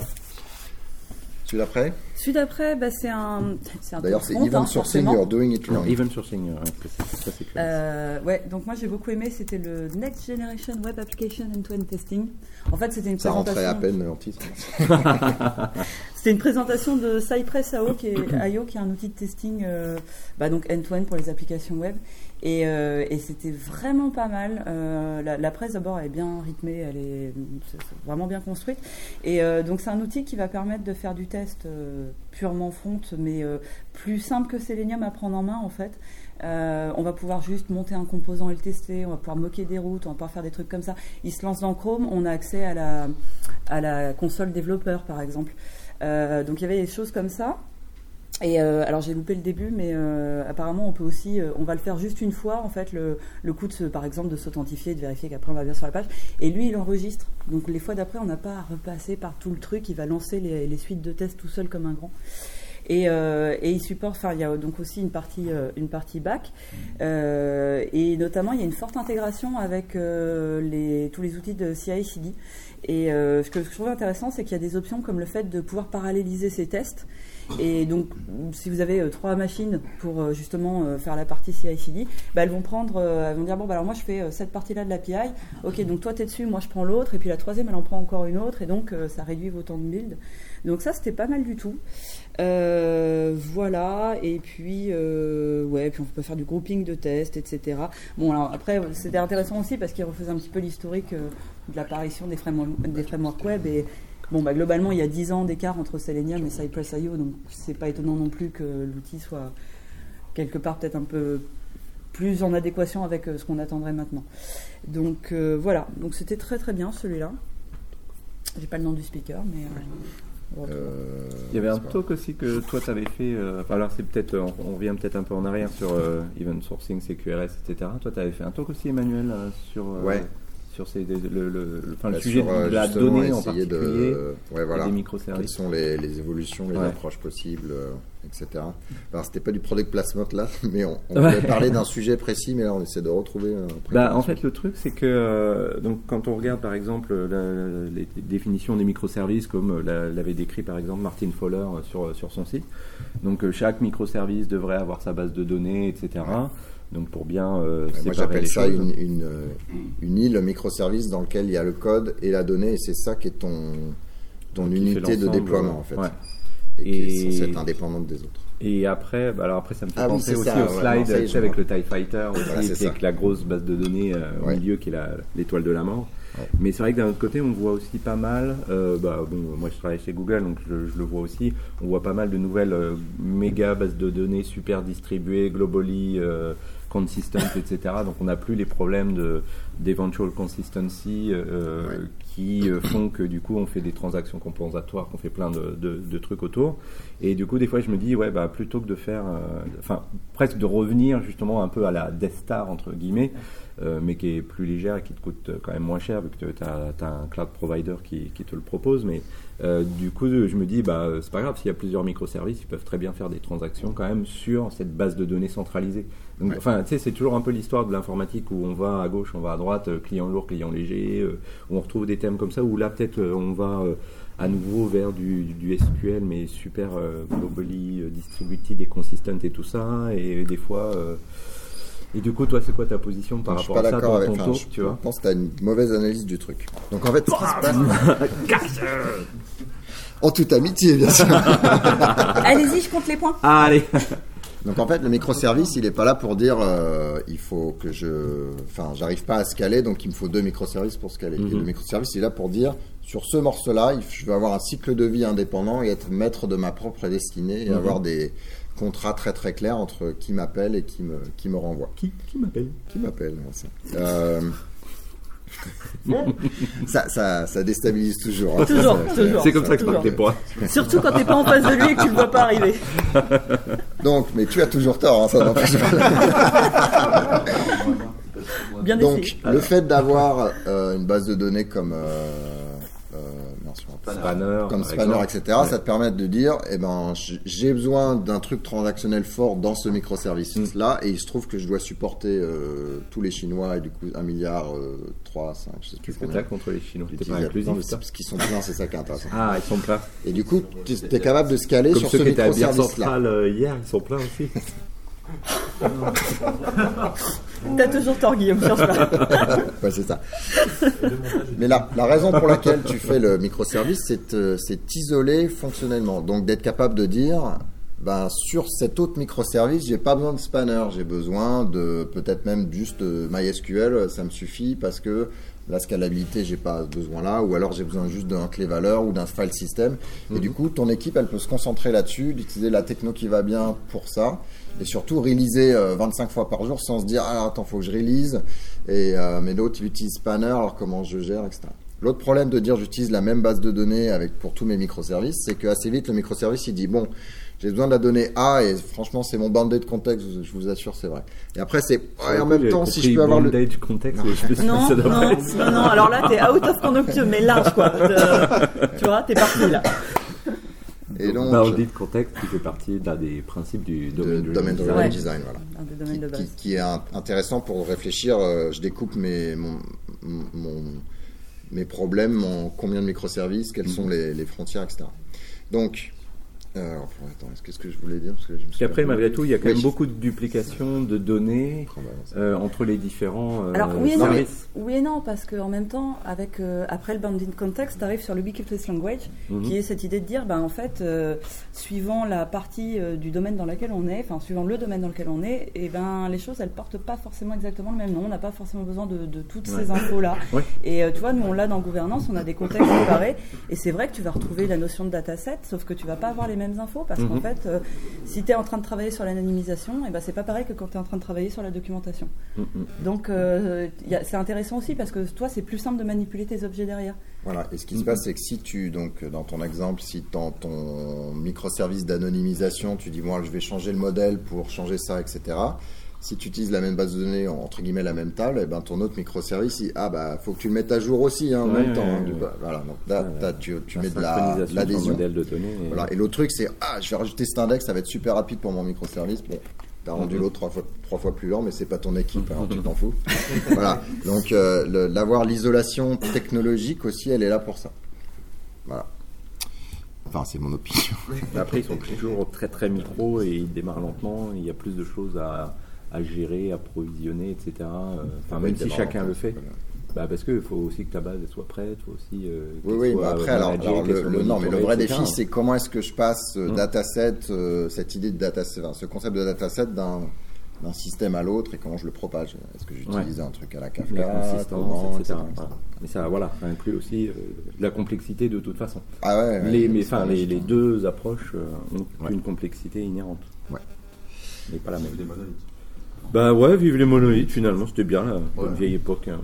Celui d'après Celui d'après, bah, c'est un. D'ailleurs, c'est Event hein, Sourcing, forcément. you're doing it Non, wrong. Event Sourcing, euh, ça, c'est clair. Euh, ouais, donc moi j'ai beaucoup aimé, c'était le Next Generation Web Application End-to-End Testing. En fait, c'était une Ça rentrait à présentation. peine en titre. C'était une présentation de Cypress AO qui est, IO, qui est un outil de testing, euh, bah, donc end-to-end pour les applications web. Et, euh, et c'était vraiment pas mal. Euh, la, presse d'abord est bien rythmée, elle est, c'est- vraiment bien construite. Et euh, donc c'est un outil qui va permettre de faire du test purement front, mais plus simple que Selenium à prendre en main en fait. On va pouvoir juste monter un composant et le tester, on va pouvoir moquer des routes, on va pouvoir faire des trucs comme ça. Il se lance dans Chrome, on a accès à la, console développeur par exemple. Donc il y avait des choses comme ça. Et euh, alors j'ai loupé le début, mais euh, apparemment on peut aussi, euh, on va le faire juste une fois en fait, le, le coup de se- par exemple de s'authentifier, de vérifier qu'après on va bien sur la page. Et lui il enregistre. Donc les fois d'après on n'a pas à repasser par tout le truc, il va lancer les, les suites de tests tout seul comme un grand. Et, euh, et il supporte, enfin, il y a donc aussi une partie, euh, une partie back. Euh, et notamment, il y a une forte intégration avec les, tous les outils de CI/CD. Et ce que je trouve intéressant, c'est qu'il y a des options comme le fait de pouvoir paralléliser ces tests. Et donc, si vous avez euh, trois machines pour euh, justement euh, faire la partie CI/CD, bah, elles vont prendre, elles vont dire bon, bah, alors moi je fais cette partie-là de l'API. Ok, donc toi t'es dessus, moi je prends l'autre, et puis la troisième elle en prend encore une autre, et donc ça réduit vos temps de build. Donc ça c'était pas mal du tout. Voilà, et puis ouais, puis on peut faire du grouping de tests, etc. Bon, alors après c'était intéressant aussi parce qu'il refaisait un petit peu l'historique de l'apparition des frameworks, des frameworks web et Bon, bah, globalement, il y a 10 ans d'écart entre Selenium et Cypress.io, donc c'est pas étonnant non plus que l'outil soit quelque part peut-être un peu plus en adéquation avec euh, ce qu'on attendrait maintenant. Donc euh, voilà, donc c'était très très bien celui-là. J'ai pas le nom du speaker, mais. euh. Euh, Il y avait un talk aussi que toi tu avais fait. euh, enfin, alors c'est peut-être, on, on revient peut-être un peu en arrière sur euh, event sourcing, CQRS, etc. Toi tu avais fait un talk aussi, Emmanuel, euh, sur euh, Ouais. Sur ces, le, le, le- enfin, le Bah, sujet sur, de la donnée en particulier, de, ouais, voilà. et des Quelles microservices. sont les, les évolutions, les Ouais. approches possibles, euh, etc. Alors, c'était pas du product placement là, mais on, on Ouais. parler d'un sujet précis, mais là, on essaie de retrouver. euh, après Bah, en fait, le truc, c'est que euh, donc, quand on regarde par exemple la- les définitions des microservices, comme euh, l'a- l'avait décrit par exemple Martin Fowler euh, sur, sur son site, donc euh, chaque microservice devrait avoir sa base de données, etc. Donc pour bien euh, Moi, j'appelle les ça une, une, euh, une île microservice dans lequel il y a le code et la donnée, et c'est ça qui est ton, ton unité de déploiement, en fait. ouais. Et, qui est Et- censée être indépendante des autres. Et après, bah, alors après, ça me fait Ah oui, penser c'est aussi ça, au ouais, slide je sais, avec le TIE Fighter aussi, Voilà, ça. avec la grosse base de données euh, au Ouais. milieu qui est la- l'étoile de la mort. Ouais. Mais c'est vrai que d'un autre côté, on voit aussi pas mal, euh, bah, bon, moi je travaille chez Google, donc je, je le vois aussi, on voit pas mal de nouvelles euh, méga bases de données super distribuées, globally euh, consistent, etc. Donc on n'a plus les problèmes de d'eventual consistency euh, Ouais. qui euh, font que du coup on fait des transactions compensatoires, qu'on fait plein de, de- de trucs autour. Et du coup, des fois, je me dis, ouais, bah, plutôt que de faire, euh, enfin, presque de revenir justement un peu à la Death Star, entre guillemets, euh, mais qui est plus légère et qui te coûte euh, quand même moins cher, vu que tu as, un cloud provider qui, qui te le propose. Mais euh, du coup, je me dis, bah, c'est pas grave, s'il y a plusieurs microservices, ils peuvent très bien faire des transactions quand même sur cette base de données centralisée. Donc, Ouais. enfin, tu sais, c'est toujours un peu l'histoire de l'informatique où on va à gauche, on va à droite, euh, client lourd, client léger, euh, où on retrouve des thèmes comme ça, où là, peut-être, euh, on va euh, à nouveau vers du, du SQL, mais super euh, globally distributed et consistent et tout ça, et des fois. euh, et du coup, toi, c'est quoi ta position par je rapport à ça dans avec ton enfin, talk, je tu vois? Pense que tu as une mauvaise analyse du truc. Donc en fait, ce qui se passe. en toute amitié, bien sûr. Allez-y, je compte les points. Ah, allez Donc en fait, le microservice, il n'est pas là pour dire euh, il faut que je. Enfin, j'arrive pas à scaler, donc il me faut deux microservices pour scaler. Et Mhm. le microservice, il est là pour dire sur ce morceau-là, je veux avoir un cycle de vie indépendant et être maître de ma propre destinée et Mhm. avoir des contrats très très clairs entre qui m'appelle et qui me, qui me renvoie. Qui, qui m'appelle? Qui m'appelle. Euh, ça, ça, ça déstabilise toujours. hein. Toujours, Ça, toujours. C'est comme ça que je parle des points. Surtout quand t'es pas en face de lui et que tu le vois pas arriver. Donc, mais tu as toujours tort, hein, ça n'empêche pas. Bien Donc, essayé. le fait d'avoir euh, une base de données comme euh, mince, je me rappelle pas. Spanner, comme Spanner, exemple. etc., Ouais. ça te permet de dire, eh ben, j'ai besoin d'un truc transactionnel fort dans ce microservice-là, Mm. et il se trouve que je dois supporter euh, tous les Chinois, et du coup, 1 milliard, euh, 3, 5, je sais plus Qu'est-ce que t'as contre les Chinois? T'es pas inclusif, Non, parce qu'ils sont pleins, c'est ça qui est intéressant. Ah, ils sont pleins. Et du coup, tu es capable de scaler Comme sur ceux ce qui étaient à Bière microservice-là. Centrale euh, hier, ils sont pleins aussi. T'as toujours tort, Guillaume, cherche pas. Ouais, c'est ça. Mais la, la raison pour laquelle tu fais le microservice, c'est euh, c'est t'isoler fonctionnellement. Donc d'être capable de dire, ben, sur cet autre microservice, j'ai pas besoin de spanner, j'ai besoin de peut-être même juste de MySQL, ça me suffit parce que la scalabilité, j'ai pas besoin là, ou alors j'ai besoin juste d'un clé valeur ou d'un file system. Et du coup, ton équipe, elle peut se concentrer là-dessus, d'utiliser la techno qui va bien pour ça, et surtout réaliser 25 fois par jour sans se dire ah attends faut que je release et euh, mais l'autre il utilise Spanner alors comment je gère etc. L'autre problème de dire j'utilise la même base de données avec pour tous mes microservices, c'est que assez vite le microservice il dit bon j'ai besoin de la donnée A et franchement c'est mon bandé de contexte, je vous assure c'est vrai. Et après c'est ouais, en même temps si je peux avoir le du contexte, je suis dit, Non, ça non, non, non, alors là, t'es out of conduction, mais large, quoi. De- tu vois, t'es parti, là. Et donc, Bounded Context qui fait partie d'un des principes du de domaine domaine design. design, voilà. Un des domaines de qui, base. qui- qui est un- intéressant pour réfléchir. euh, je découpe mes, mon, mon- mes problèmes en combien de microservices, quelles sont les, les frontières, etc. Donc, euh, alors, attends, qu'est-ce que je voulais dire? Parce que je me Parce suis qu'après, perdu. malgré tout, il y a quand Oui. même beaucoup de duplication de données euh, entre les différents euh, Alors oui et non, services. oui et non, parce qu'en même temps, avec euh, après le bounded context, tu arrives sur l'ubiquitous language, Mhm. qui est cette idée de dire, ben en fait, euh, suivant la partie euh, du domaine dans laquelle on est, enfin suivant le domaine dans lequel on est, et ben les choses elles portent pas forcément exactement le même nom. On n'a pas forcément besoin de, de toutes Ouais. ces infos là. Ouais. Et euh, tu vois, nous on l'a dans gouvernance, on a des contextes séparés, et c'est vrai que tu vas retrouver la notion de dataset, sauf que tu vas pas avoir les mêmes infos parce qu'en Mhm. fait, euh, si tu es en train de travailler sur l'anonymisation, et ben c'est pas pareil que quand tu es en train de travailler sur la documentation. Mm, mm. Donc euh, c'est intéressant aussi parce que toi c'est plus simple de manipuler tes objets derrière. Voilà, et ce qui se passe, c'est que si tu, donc, dans ton exemple, si dans ton microservice d'anonymisation, tu dis, moi, je vais changer le modèle pour changer ça, etc. Si tu utilises la même base de données, entre guillemets, la même table, et ben, ton autre microservice, il, ah, bah, faut que tu le mettes à jour aussi, hein, en Ouais, même temps. ouais, hein, ouais, du voilà, donc là, tu, tu mets de la- l'adhésion. modèle de données. et- Voilà. Et l'autre truc, c'est ah, je vais rajouter cet index, ça va être super rapide pour mon microservice. Bon, t'as rendu l'autre trois fois, trois fois plus lent, mais c'est pas ton équipe, alors tu t'en fous. voilà. Donc, euh, l'avoir l'isolation technologique aussi, elle est là pour ça. Voilà. Enfin, c'est mon opinion. Après, ils sont toujours très très micro et ils démarrent lentement. Il y a plus de choses à, à gérer, à provisionner, etc. Euh, Enfin, Ouais, même si chacun le fait. voilà. Bah, parce qu'il faut aussi que ta base soit prête, il faut aussi. euh, Oui, oui, soit mais après, alors, alors, le, le- non, mais le vrai défi, c'est comment est-ce que je passe euh, dataset, euh, cette idée de dataset, enfin, ce concept de dataset d'un d'un système à l'autre et comment je le propage? Est-ce que j'utilise un truc à la la Kafka, consistance, comment, etc. etc. Voilà. Mais ça, voilà, ça inclut aussi euh, la complexité de toute façon. Ah ouais, ouais, les, mais enfin, les, hein. deux approches euh, ont Ouais. une complexité inhérente. Ouais. Mais pas la même. Des monolithes. Bah ouais, vive les monolithes finalement, c'était bien la Ouais. une vieille époque. hein.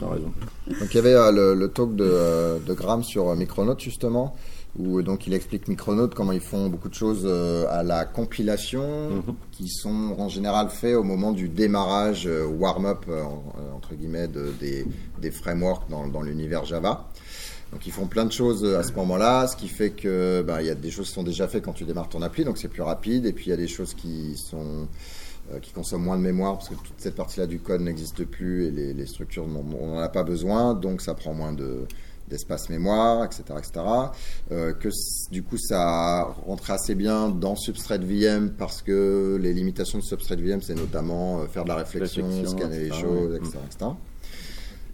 T'as raison. Donc il y avait euh, le, le talk de, euh, de Graham sur euh, Micronaut justement, où euh, donc il explique Micronaut comment ils font beaucoup de choses euh, à la compilation, Mhm. qui sont en général faits au moment du démarrage euh, warm-up en- entre guillemets de- des, des frameworks dans, dans l'univers Java. Donc ils font plein de choses à ce moment-là, ce qui fait que bah, il y a des choses qui sont déjà faites quand tu démarres ton appli, donc c'est plus rapide, et puis il y a des choses qui sont euh, qui consomment moins de mémoire parce que toute cette partie-là du code n'existe plus et les, les structures, on n'en a pas besoin, donc ça prend moins de d'espace mémoire, etc., etc. Euh, que du coup ça rentre assez bien dans Substrate VM parce que les limitations de Substrate VM, c'est notamment euh, faire de la réflexion, Réflexion, scanner les choses, ouais. etc., etc.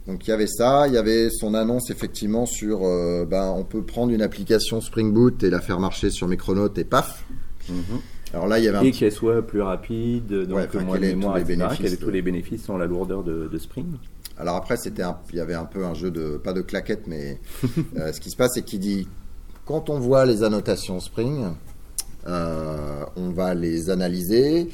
Donc il y avait ça, il y avait son annonce effectivement sur, euh, ben, on peut prendre une application Spring Boot et la faire marcher sur Micronaut et paf. Mhm. Alors là il y avait un Et petit- qu'elle soit plus rapide, donc Ouais, moins de mémoire, tous les etc. bénéfices de- tous les bénéfices sans la lourdeur de, de Spring. Alors après, c'était un- il y avait un peu un jeu de pas de claquettes, mais euh, ce qui se passe, c'est qu'il dit quand on voit les annotations Spring, euh, on va les analyser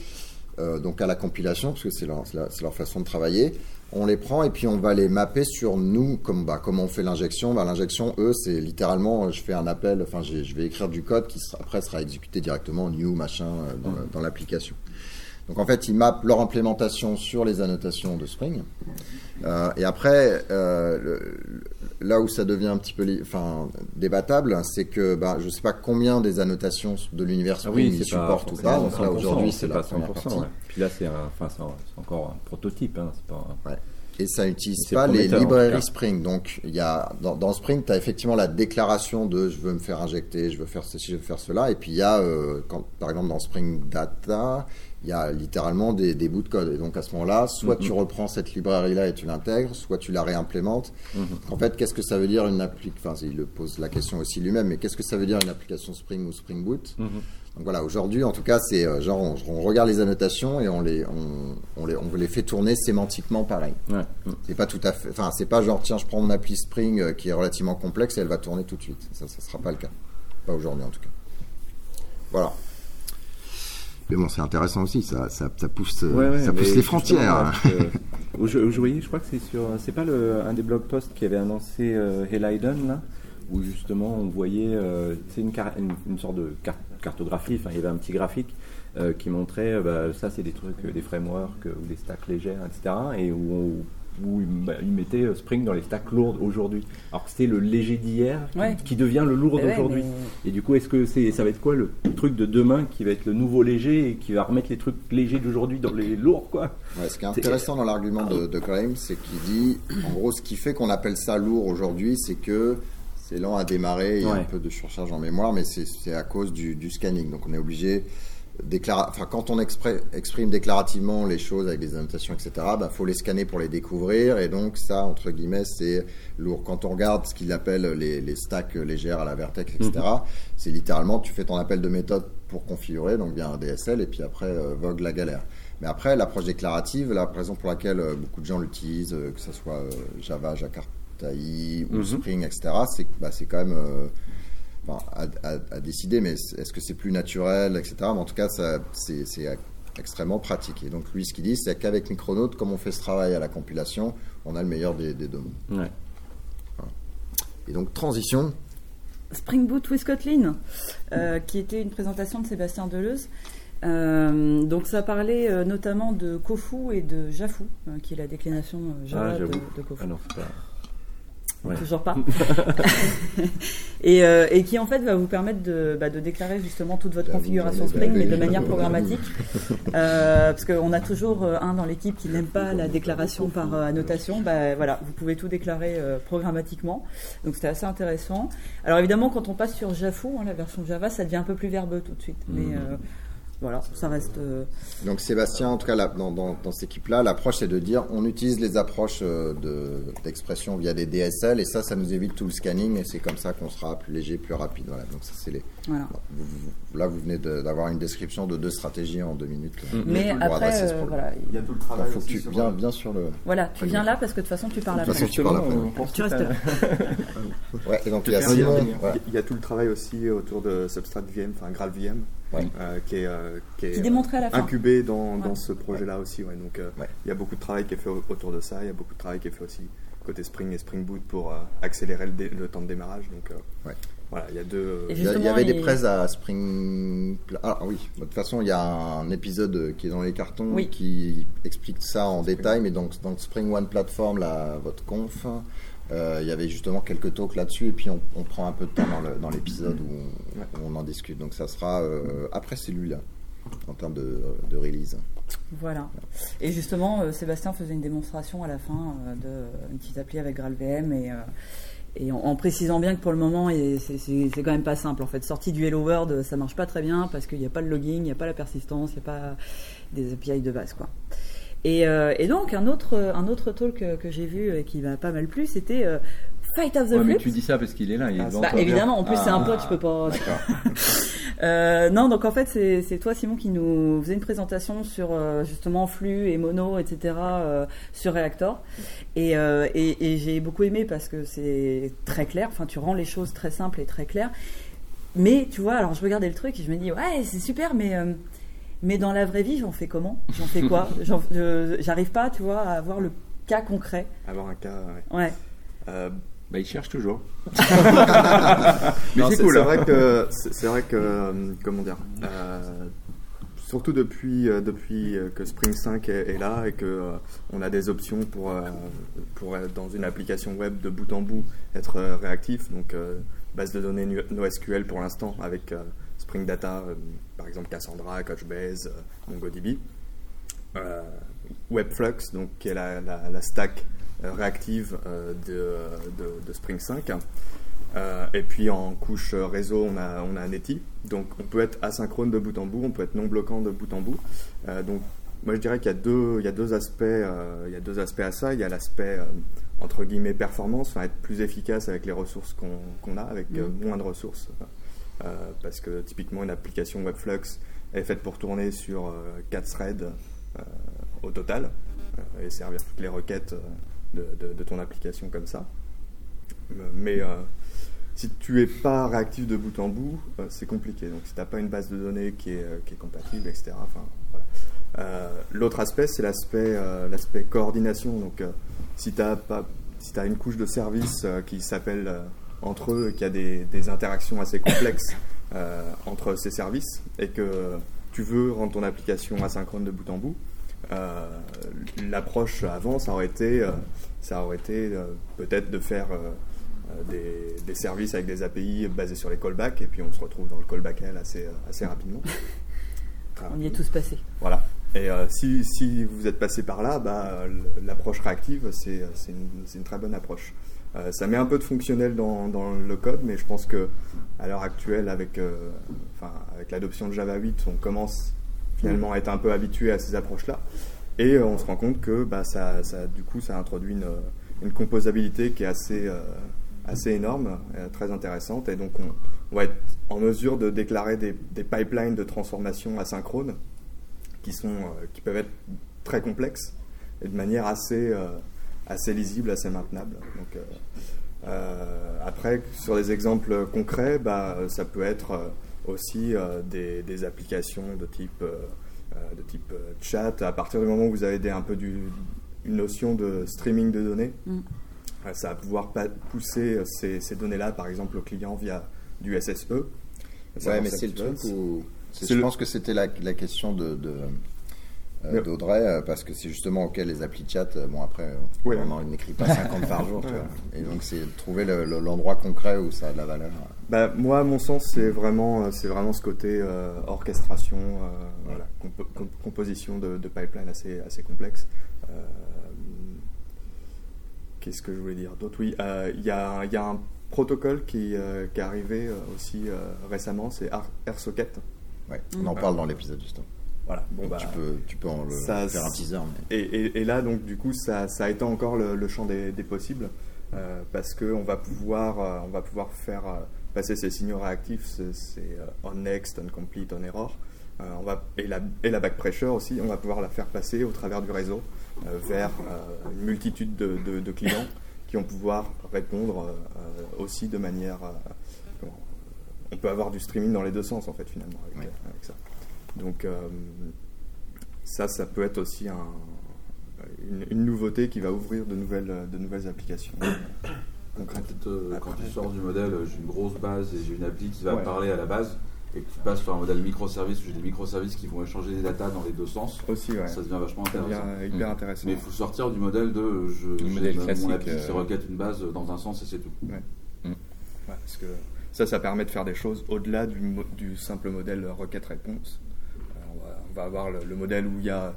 euh, donc à la compilation parce que leur, c'est leur façon de travailler. On les prend et puis on va les mapper sur nous, comme bah, comment on fait l'injection. Bah, l'injection, eux, c'est littéralement, euh, je fais un appel, enfin, je vais écrire du code qui sera- après sera exécuté directement new machin euh, dans l'application. Donc en fait, ils mappent leur implémentation sur les annotations de Spring. Euh, et après, euh, le- là où ça devient un petit peu enfin, débattable, c'est que bah, je ne sais pas combien des annotations de l'univers Ah Spring ils supportent ou pas. Donc là, 100%, aujourd'hui, c'est la pas première 100%. partie. ouais. Puis là, c'est encore un prototype. Hein, pas... Et ça n'utilise pas les librairies. Spring. Donc, il y a, dans, dans Spring, tu as effectivement la déclaration de je veux me faire injecter, je veux faire ceci, je veux faire cela. Et puis, il y a, euh, quand, par exemple, dans Spring Data, il y a littéralement des, des bouts de code. Et donc, à ce moment-là, soit Mhm. tu reprends cette librairie-là et tu l'intègres, soit tu la réimplémentes. Mhm. En fait, qu'est-ce que ça veut dire une application Enfin, il le pose la question aussi lui-même, mais qu'est-ce que ça veut dire une application Spring ou Spring Boot? Mhm. donc voilà, aujourd'hui, en tout cas, c'est euh, genre on, on regarde les annotations et on les, on, on les, on les fait tourner sémantiquement pareil. Ouais. C'est pas tout à fait, enfin c'est pas genre tiens je prends mon appli Spring euh, qui est relativement complexe et elle va tourner tout de suite. Ça, ça sera pas le cas, pas aujourd'hui en tout cas. Voilà. Mais bon, c'est intéressant aussi, ça, ça, ça pousse, euh, Ouais, ouais, ça pousse les frontières. où je, où je voyais, je crois que c'est sur, c'est pas le, un des blog posts qui avait annoncé euh, Helliden, là, où justement on voyait, euh, c'est une, car- une, une sorte de carte- cartographie, enfin il y avait un petit graphique euh, qui montrait, bah, ça c'est des trucs, des frameworks ou des stacks légères, etc. Et où on- où ils, bah, mettaient euh, Spring dans les stacks lourdes aujourd'hui. Alors que c'était le léger d'hier qui- Ouais. qui devient le lourd ouais, d'aujourd'hui. mais- Et du coup, est-ce que c'est, ça va être quoi le truc de demain qui va être le nouveau léger et qui va remettre les trucs légers d'aujourd'hui dans les lourds, quoi? Ouais, ce qui est intéressant dans l'argument de, de Graham, c'est qu'il dit, en gros, ce qui fait qu'on appelle ça lourd aujourd'hui, c'est que c'est lent à démarrer, il y a Ouais. un peu de surcharge en mémoire, mais c'est c'est à cause du, du scanning. Donc on est obligé, déclara- enfin, quand on exprime déclarativement les choses avec des annotations, etc., il bah, faut les scanner pour les découvrir, et donc ça, entre guillemets, c'est lourd. Quand on regarde ce qu'il appelle les, les stacks légères à la Vertex, etc., c'est littéralement, tu fais ton appel de méthode pour configurer, donc bien un DSL, et puis après, euh, vogue la galère. Mais après, l'approche déclarative, la raison pour laquelle euh, beaucoup de gens l'utilisent, euh, que ce soit Java, Jakarta ou Mhm. Spring, etc., c'est bah, quand même enfin, à, à- à décider, mais est-ce que c'est plus naturel, etc. Mais en tout cas, c'est, extrêmement pratique. Et donc, lui, ce qu'il dit, c'est qu'avec Micronaut, comme on fait ce travail à la compilation, on a le meilleur des, des deux mondes. Ouais. Et donc, transition. Spring Boot with Kotlin, euh, qui était une présentation de Sébastien Deleuze. Euh, donc ça parlait euh, notamment de Kofu et de Jafu, euh, qui est la déclination euh, Java Ah, de, de Kofu. Ah non, c'est pas. Ouais. Toujours pas. et, euh, et qui en fait va vous permettre de, bah, de déclarer justement toute votre J'avoue, configuration ai Spring, mais de manière programmatique. Euh, parce qu'on a toujours euh, un dans l'équipe qui n'aime pas la déclaration par annotation. Bah, voilà, vous pouvez tout déclarer euh, programmatiquement. Donc c'était assez intéressant. Alors évidemment, quand on passe sur Jafu, hein, la version Java, ça devient un peu plus verbeux tout de suite. Mais euh, voilà, ça reste. euh, Donc, Sébastien, en tout cas, là, dans, dans, dans cette équipe-là, l'approche, c'est de dire on utilise les approches euh, de, d'expression via des DSL, et ça, ça nous évite tout le scanning, et c'est comme ça qu'on sera plus léger, plus rapide. Voilà. Donc, ça, c'est les. voilà. Vous- vous- là, vous venez de- d'avoir une description de deux stratégies en deux minutes. euh, Mais pour après, euh, voilà, Il y a tout le Il travail faut que tu viens bien sur le. voilà, tu viens là parce que de toute façon tu parles De toute après. façon, tu parles après. on Tu restes Ouais, et donc il y a Il y, a, Simon. ouais. il y a tout le travail aussi autour de Substrat VM, enfin Graal VM, Ouais. euh, qui est, euh, qui est Qui démontrait à la fin. incubé dans, dans Ouais. ce projet-là aussi. Ouais. Donc euh, Ouais. il y a beaucoup de travail qui est fait au- autour de ça, il y a beaucoup de travail qui est fait aussi côté Spring et Spring Boot pour euh, accélérer le, dé- le temps de démarrage. Donc euh, Ouais. voilà, il y a deux. Il y, avait des prêts à Spring. Ah oui, de toute façon, il y a un épisode qui est dans les cartons Oui. qui explique ça en détail. Mais donc, dans Spring One Platform, là, votre conf, euh, il y avait justement quelques talks là-dessus. Et puis, on, on prend un peu de temps dans l'épisode où, on- Ouais. où on en discute. Donc, ça sera euh, après celui-là, en termes de, de release. Voilà. Et justement, euh, Sébastien faisait une démonstration à la fin euh, de une petite appli avec GraalVM et, euh, et en, en précisant bien que pour le moment, et c'est c'est- c'est quand même pas simple. En fait, sortie du Hello World, ça marche pas très bien parce qu'il n'y a pas le logging, il n'y a pas la persistance, il n'y a pas des API de base, quoi. Et, euh, et donc, un autre, un autre talk que, que j'ai vu et qui m'a pas mal plu, c'était euh, Fight of the Ouais, mais tu dis ça parce qu'il est là. Il est Ah, Bah, évidemment, en plus c'est un Ah. pote, je peux pas. Euh, non, donc en fait, c'est toi, Simon, qui nous faisait une présentation sur justement flux et mono, etc. sur Reactor. Et, et, et j'ai beaucoup aimé parce que c'est très clair. Enfin, tu rends les choses très simples et très claires. Mais tu vois, alors je regardais le truc et je me dis, ouais, c'est super, mais. Mais dans la vraie vie, j'en fais comment? J'en fais quoi? J'arrive pas, tu vois, à avoir le cas concret. Avoir un cas. ouais. Ouais. Euh, Bah, il cherche toujours. Mais c'est cool, C'est hein. vrai que c'est vrai que euh, comment dire. euh, surtout depuis euh, depuis que Spring 5 est, est là et que euh, on a des options pour euh, pour euh, dans une application web de bout en bout être réactif. Donc euh, base de données NoSQL pour l'instant avec euh, Spring Data, euh, par exemple Cassandra, Couchbase, euh, MongoDB. Euh, Webflux, donc qui est la, la- la stack réactive de, de- de Spring 5. Euh, et puis en couche réseau, on a, on a Netty. Donc on peut être asynchrone de bout en bout, on peut être non bloquant de bout en bout. Euh, donc moi je dirais qu'il y a deux, il y a deux aspects, euh, il y a deux aspects à ça. Il y a l'aspect entre guillemets performance, enfin être plus efficace avec les ressources qu'on qu'on a, avec euh, moins de ressources. Parce que typiquement une application Webflux est faite pour tourner sur euh, 4 threads euh, au total euh, et servir toutes les requêtes euh, de, ton application comme ça. Euh, Mais euh, si tu es pas réactif de bout en bout, euh, c'est compliqué. Donc si tu n'as pas une base de données qui est, euh, compatible, etc. Enfin. Euh, L'autre aspect, c'est l'aspect euh, coordination. Donc euh, si tu as, si as une couche de services euh, qui s'appelle euh, entre eux qu'il y a des, des interactions assez complexes euh, entre ces services et que tu veux rendre ton application asynchrone de bout en bout, Euh, L'approche avant, ça aurait été, euh, ça aurait été peut-être de faire des, des services avec des API basés sur les callbacks, et puis on se retrouve dans le callback L assez, assez rapidement. On y est tous passés. Voilà. Et euh, si, si vous êtes passé par là, bah, l'approche réactive, c'est c'est une, c'est une très bonne approche. Euh, ça met un peu de fonctionnel dans, le code, mais je pense que à l'heure actuelle, avec, euh, l'adoption de Java 8, on commence finalement à être un peu habitué à ces approches-là. Et euh, on se rend compte que bah, ça, du coup, ça introduit une, composabilité qui est assez, énorme, très intéressante. Et donc, on, va être en mesure de déclarer des, des pipelines de transformation asynchrone qui, sont, qui peuvent être très complexes et de manière assez, assez lisible, assez maintenable. Donc, euh, euh, après, sur des exemples concrets, bah, ça peut être euh, aussi euh, des, des applications de type, euh, de type chat. À partir du moment où vous avez des, un peu du, une notion de streaming de données, Mm. ça va pouvoir pousser ces, ces données-là, par exemple, au client via du SSE. Ouais, mais c'est le truc où. Je le- pense que c'était la, la question de. de euh, d'Audrey, euh, parce que c'est justement auquel les applis de chat, euh, bon après, euh, Ouais. on n'en n'écrit pas 50 par jour, tu vois. et donc c'est de trouver le- le- l'endroit concret où ça a de la valeur. Bah, moi, à mon sens, c'est vraiment, c'est vraiment ce côté euh, orchestration, euh, voilà, composition de, de pipeline assez, assez complexe. Euh, Qu'est-ce que je voulais dire d'autre? Oui, euh, il y, a, il y a un protocole qui, euh, qui est arrivé aussi euh, récemment, c'est R- AirSocket. Ouais, on en parle dans l'épisode justement. Voilà. Bon, bah, tu peux, tu peux en le- ça, faire un teaser. Mais... Et, et- et là, donc, du coup, ça, ça étend encore le, le champ des, des possibles euh, parce qu'on va pouvoir, euh, on va pouvoir faire euh, passer ces signaux réactifs, c'est euh, on next, on complete, on error. On va, et, la, et la back pressure aussi, on va pouvoir la faire passer au travers du réseau vers une multitude de, de- de clients qui vont pouvoir répondre aussi de manière. on peut avoir du streaming dans les deux sens en fait finalement avec ça. Donc euh, ça, ça peut être aussi un, une, une nouveauté qui va ouvrir de nouvelles, de nouvelles applications Quand, concrètes. tu te- quand tu sors du modèle, euh, j'ai une grosse base et j'ai une appli qui va Ouais. parler à la base, et que tu passes sur un modèle microservice où j'ai des microservices qui vont échanger des datas dans les deux sens, Aussi, ouais. ça devient vachement Ça intéressant. devient hyper Mm. intéressant. Mais il faut sortir du modèle de euh, je, Le modèle mon appli qui euh, requête une base dans un sens et c'est tout. Ouais, parce que ça, ça permet de faire des choses au-delà du simple modèle requête-réponse. Euh, on, va, avoir le, le modèle où il y a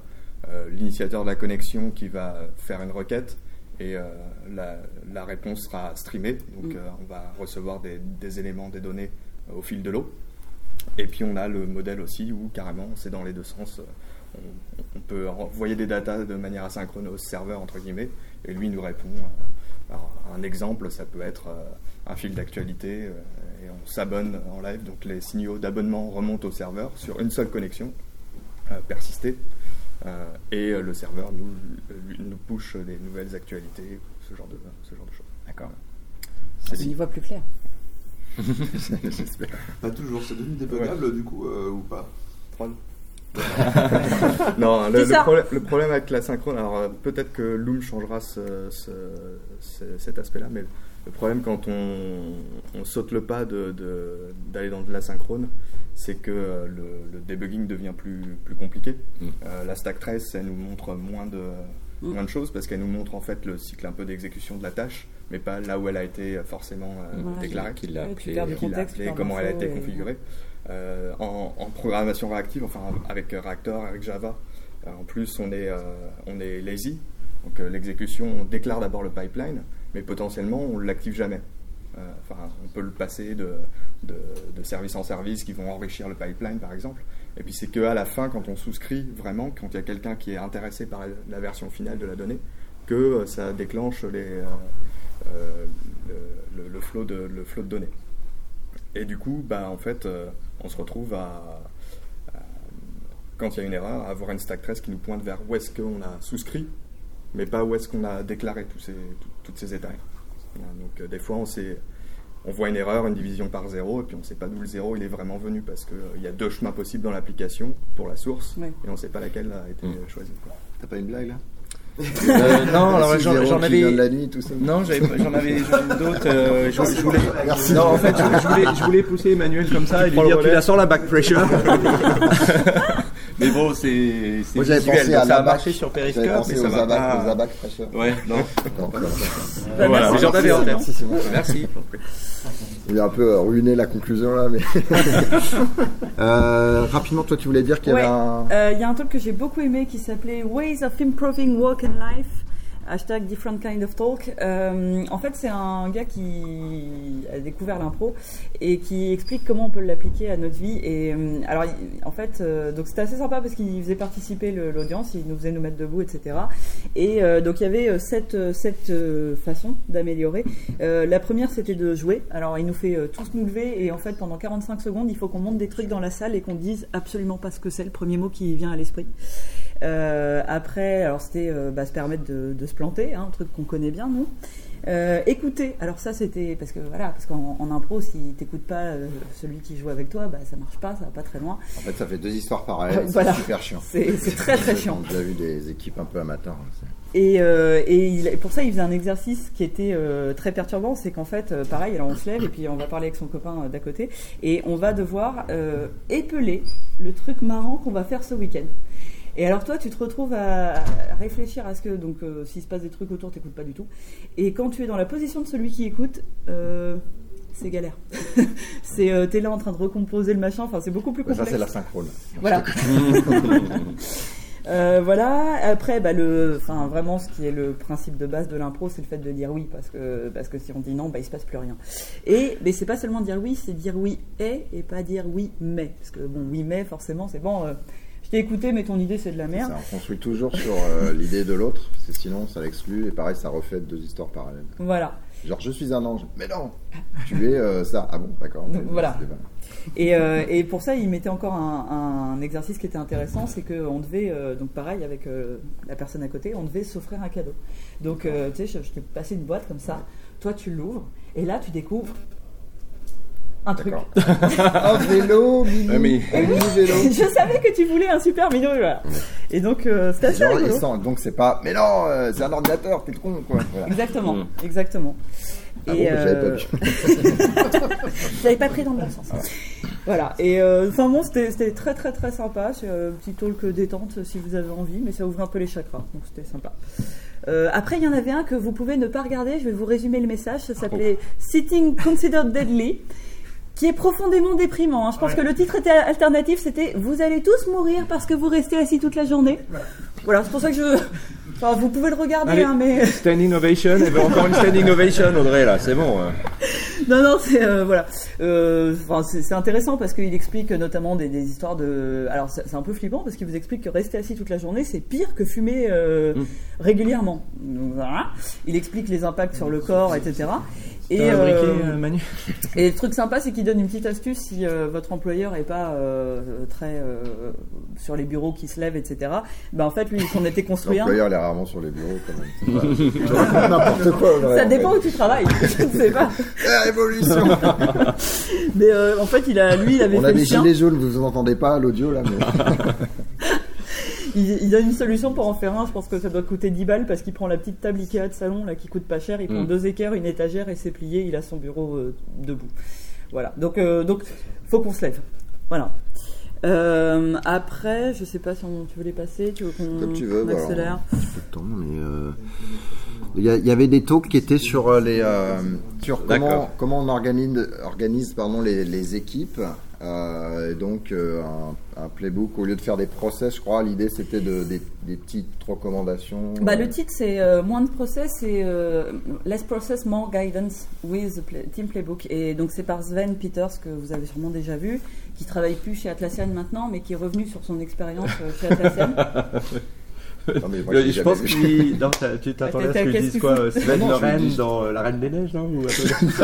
euh, l'initiateur de la connexion qui va faire une requête et euh, la, la réponse sera streamée. Donc Mm. euh, on va recevoir des, des éléments, des données euh, au fil de l'eau. Et puis on a le modèle aussi où carrément c'est dans les deux sens. euh, On, on peut envoyer des datas de manière asynchrone au serveur entre guillemets et lui nous répond. euh, alors, un exemple, ça peut être euh, un fil d'actualité euh, et on s'abonne en live, donc les signaux d'abonnement remontent au serveur sur une seule connexion euh, persistée euh, et euh, le serveur nous, nous push des nouvelles actualités, ce genre de, ce genre de choses. D'accord. On y voit plus clair. J'espère. Pas toujours, c'est devenu débugable du coup euh, ou pas? Troll. non, le, Dis le problème, le problème avec la synchrone, alors peut-être que Loom changera ce- ce- ce- cet aspect-là, mais le problème quand on, on saute le pas d'aller de, d'aller dans de la synchrone, c'est que euh, le, le debugging devient plus, plus compliqué. Mm. Euh, la stack trace, elle nous montre moins de, Mm. moins de choses parce qu'elle nous montre en fait le cycle un peu d'exécution de la tâche, mais pas là où elle a été forcément euh, Voilà. déclarée qui l'a contexte, appelé, tu perds comment elle a été configurée. Euh, en, en programmation réactive, enfin avec Reactor, avec Java, en plus on est, euh, on est lazy. Donc euh, l'exécution, on déclare d'abord le pipeline, mais potentiellement on ne l'active jamais. Euh, Enfin, on peut le passer de, de, service en service qui vont enrichir le pipeline par exemple. Et puis c'est qu'à la fin, quand on souscrit vraiment, quand il y a quelqu'un qui est intéressé par la, version finale de la donnée, que euh, ça déclenche euh, le, le- le flow de, le flow de données. Et du coup, bah, en fait, on se retrouve à, à- quand il y a une erreur, à avoir une stack trace qui nous pointe vers où est-ce qu'on a souscrit, mais pas où est-ce qu'on a déclaré tous ces, tout- toutes ces étapes. Donc, euh, des fois, on, sait, on voit une erreur, une division par zéro, et puis on ne sait pas d'où le zéro il est vraiment venu, parce qu'il y a deux chemins possibles dans l'application pour la source, et on ne sait pas laquelle a été Mm. choisie. quoi. T'as pas une blague là? Euh, non, alors j'en avais. la nuit, tout ça. Non, j'avais pas- j'en avais, d'autres. euh, je, je voulais. Merci. Non, en fait, je, je voulais, je voulais pousser Emmanuel comme ça et lui dire tu la sors la back pressure. bon, c'est c'est Moi, j'avais visuel, pensé donc à ça a marché sur J'avais Periscope, pensé mais ça aux va pas. aux abacs fraîcheurs. Ouais, non. Donc, voilà. Avais en tête. Merci. Merci. Il a un peu ruiné la conclusion là, mais. Euh, rapidement, toi, tu voulais dire qu'il y avait Ouais. un. Euh, Il y a un truc que j'ai beaucoup aimé qui s'appelait Ways of Improving Work and Life. Hashtag different kind of talk. Euh, en fait, c'est un gars qui a découvert l'impro et qui explique comment on peut l'appliquer à notre vie. Et euh, alors, en fait, euh, donc c'était assez sympa parce qu'il faisait participer l'audience, il nous faisait nous mettre debout, etc. Et donc il y avait sept, sept façons d'améliorer. La première, c'était de jouer. Alors, il nous fait tous nous lever et en fait, pendant 45 secondes, il faut qu'on monte des trucs dans la salle et qu'on dise absolument pas ce que c'est, le premier mot qui vient à l'esprit. Euh, après, alors c'était euh, bah, se permettre de, de se planter, hein, un truc qu'on connaît bien, nous. Euh, écouter, alors ça c'était parce que voilà, parce qu'en en impro, si t'écoutes pas euh, celui qui joue avec toi, bah ça marche pas, ça va pas très loin. En fait, ça fait deux histoires pareilles. Euh, voilà. C'est super chiant. C'est c'est très très chiant. J'ai déjà vu des équipes un peu amateurs. hein, Et, et il- pour ça, il faisait un exercice qui était très perturbant. C'est qu'en fait, pareil, alors on se lève et puis on va parler avec son copain d'à côté et on va devoir épeler le truc marrant qu'on va faire ce week-end. Et alors toi, tu te retrouves à, à réfléchir à ce que donc euh, s'il se passe des trucs autour, t'écoutes pas du tout. Et quand tu es dans la position de celui qui écoute, euh, c'est galère. c'est euh, t'es là en train de recomposer le machin. Enfin, c'est beaucoup plus Mais ça, complexe. c'est la synchrone. Voilà. Euh, voilà. Après, bah, le, enfin, vraiment, ce qui est le principe de base de l'impro, c'est le fait de dire oui, parce que, parce que si on dit non, bah, il se passe plus rien. Et, mais c'est pas seulement dire oui, c'est dire oui et et pas dire oui mais, parce que bon, oui mais, forcément, c'est bon. euh, écouté, mais ton idée c'est de la merde. Ça, on construit toujours sur euh, l'idée de l'autre, parce que sinon ça l'exclut, et pareil, ça refait deux histoires parallèles. Voilà. Genre, je suis un ange, mais non, tu es euh, ça. Ah bon, d'accord. Voilà. Et, euh, et pour ça, il mettait encore un, un exercice qui était intéressant, c'est qu'on devait, euh, donc pareil avec euh, la personne à côté, on devait s'offrir un cadeau. Donc, tu sais, je, je t'ai passé une boîte comme ça, toi tu l'ouvres, et là tu découvres un truc. Un vélo, mini, Ah, mais- un mini vélo. je savais que tu voulais un super mini voilà. Et donc, euh, c'était assez rigolo. donc c'est pas, mais non, euh, c'est un ordinateur, t'es con, quoi. Voilà. Exactement, Mm. exactement. Ah bon, j'avais pas vu. Je l'avais pas pris dans le bon sens. Voilà. Et euh, enfin bon, c'était très très très sympa. C'est un petit talk détente si vous avez envie, mais ça ouvre un peu les chakras, donc c'était sympa. Euh, après, il y en avait un que vous pouvez ne pas regarder. Je vais vous résumer le message. Ça s'appelait Sitting Considered Deadly, qui est profondément déprimant. hein. Je pense que le titre était alternatif. C'était Vous allez tous mourir parce que vous restez assis toute la journée. Voilà, c'est pour ça que je. Enfin, vous pouvez le regarder, Allez. hein, mais. Standing ovation, elle veut encore une standing ovation, Audrey, là, c'est bon. hein. Non, non, c'est euh, voilà. Euh, c'est intéressant parce qu'il explique notamment des, des histoires de. Alors, c'est un peu flippant parce qu'il vous explique que rester assis toute la journée, c'est pire que fumer euh, Mm. régulièrement. Donc, voilà. Il explique les impacts sur le corps, etc. Et, euh, euh, Manu et le truc sympa, c'est qu'il donne une petite astuce si euh, votre employeur est pas euh, très euh, sur les bureaux qui se lèvent, etc. Ben en fait, lui, il s'en était construit un. L'employeur, il est rarement sur les bureaux, quand même. N'importe quoi, Ça en dépend où tu travailles, je ne sais pas. Eh, révolution Mais euh, en fait, il a, lui, il avait On fait a le des gilets jaunes, vous vous entendez pas à l'audio, là, mais... Il, il donne une solution pour en faire un. Je pense que ça doit coûter 10 balles parce qu'il prend la petite table Ikea de salon là qui coûte pas cher. Il prend Mm. deux équerres, une étagère et c'est plié. Il a son bureau euh, debout. Voilà. Donc, euh, donc, faut qu'on se lève. Voilà. Euh, après, je sais pas si on, tu veux les passer, tu veux qu'on Comme tu veux, on voilà. accélère. un petit peu de temps, mais euh, il y, a- il y avait des talks qui étaient sur euh, les euh, sur comment D'accord. comment on organise organise pardon les, les équipes. Euh, et donc euh, un, un playbook au lieu de faire des process, je crois, l'idée c'était de des, des petites recommandations. Bah, le titre c'est euh, moins de process et euh, less process, more guidance with the play- team playbook. Et donc c'est par Sven Peters que vous avez sûrement déjà vu, qui travaille plus chez Atlassian maintenant, mais qui est revenu sur son expérience euh, chez Atlassian. non, mais moi, Euh, je pense qu'il. Non, tu t'attendais à ce T'as- que je qu'est-ce dise qu'il quoi euh, Sven Non, dis- dans euh, La Reine des Neiges, non Ou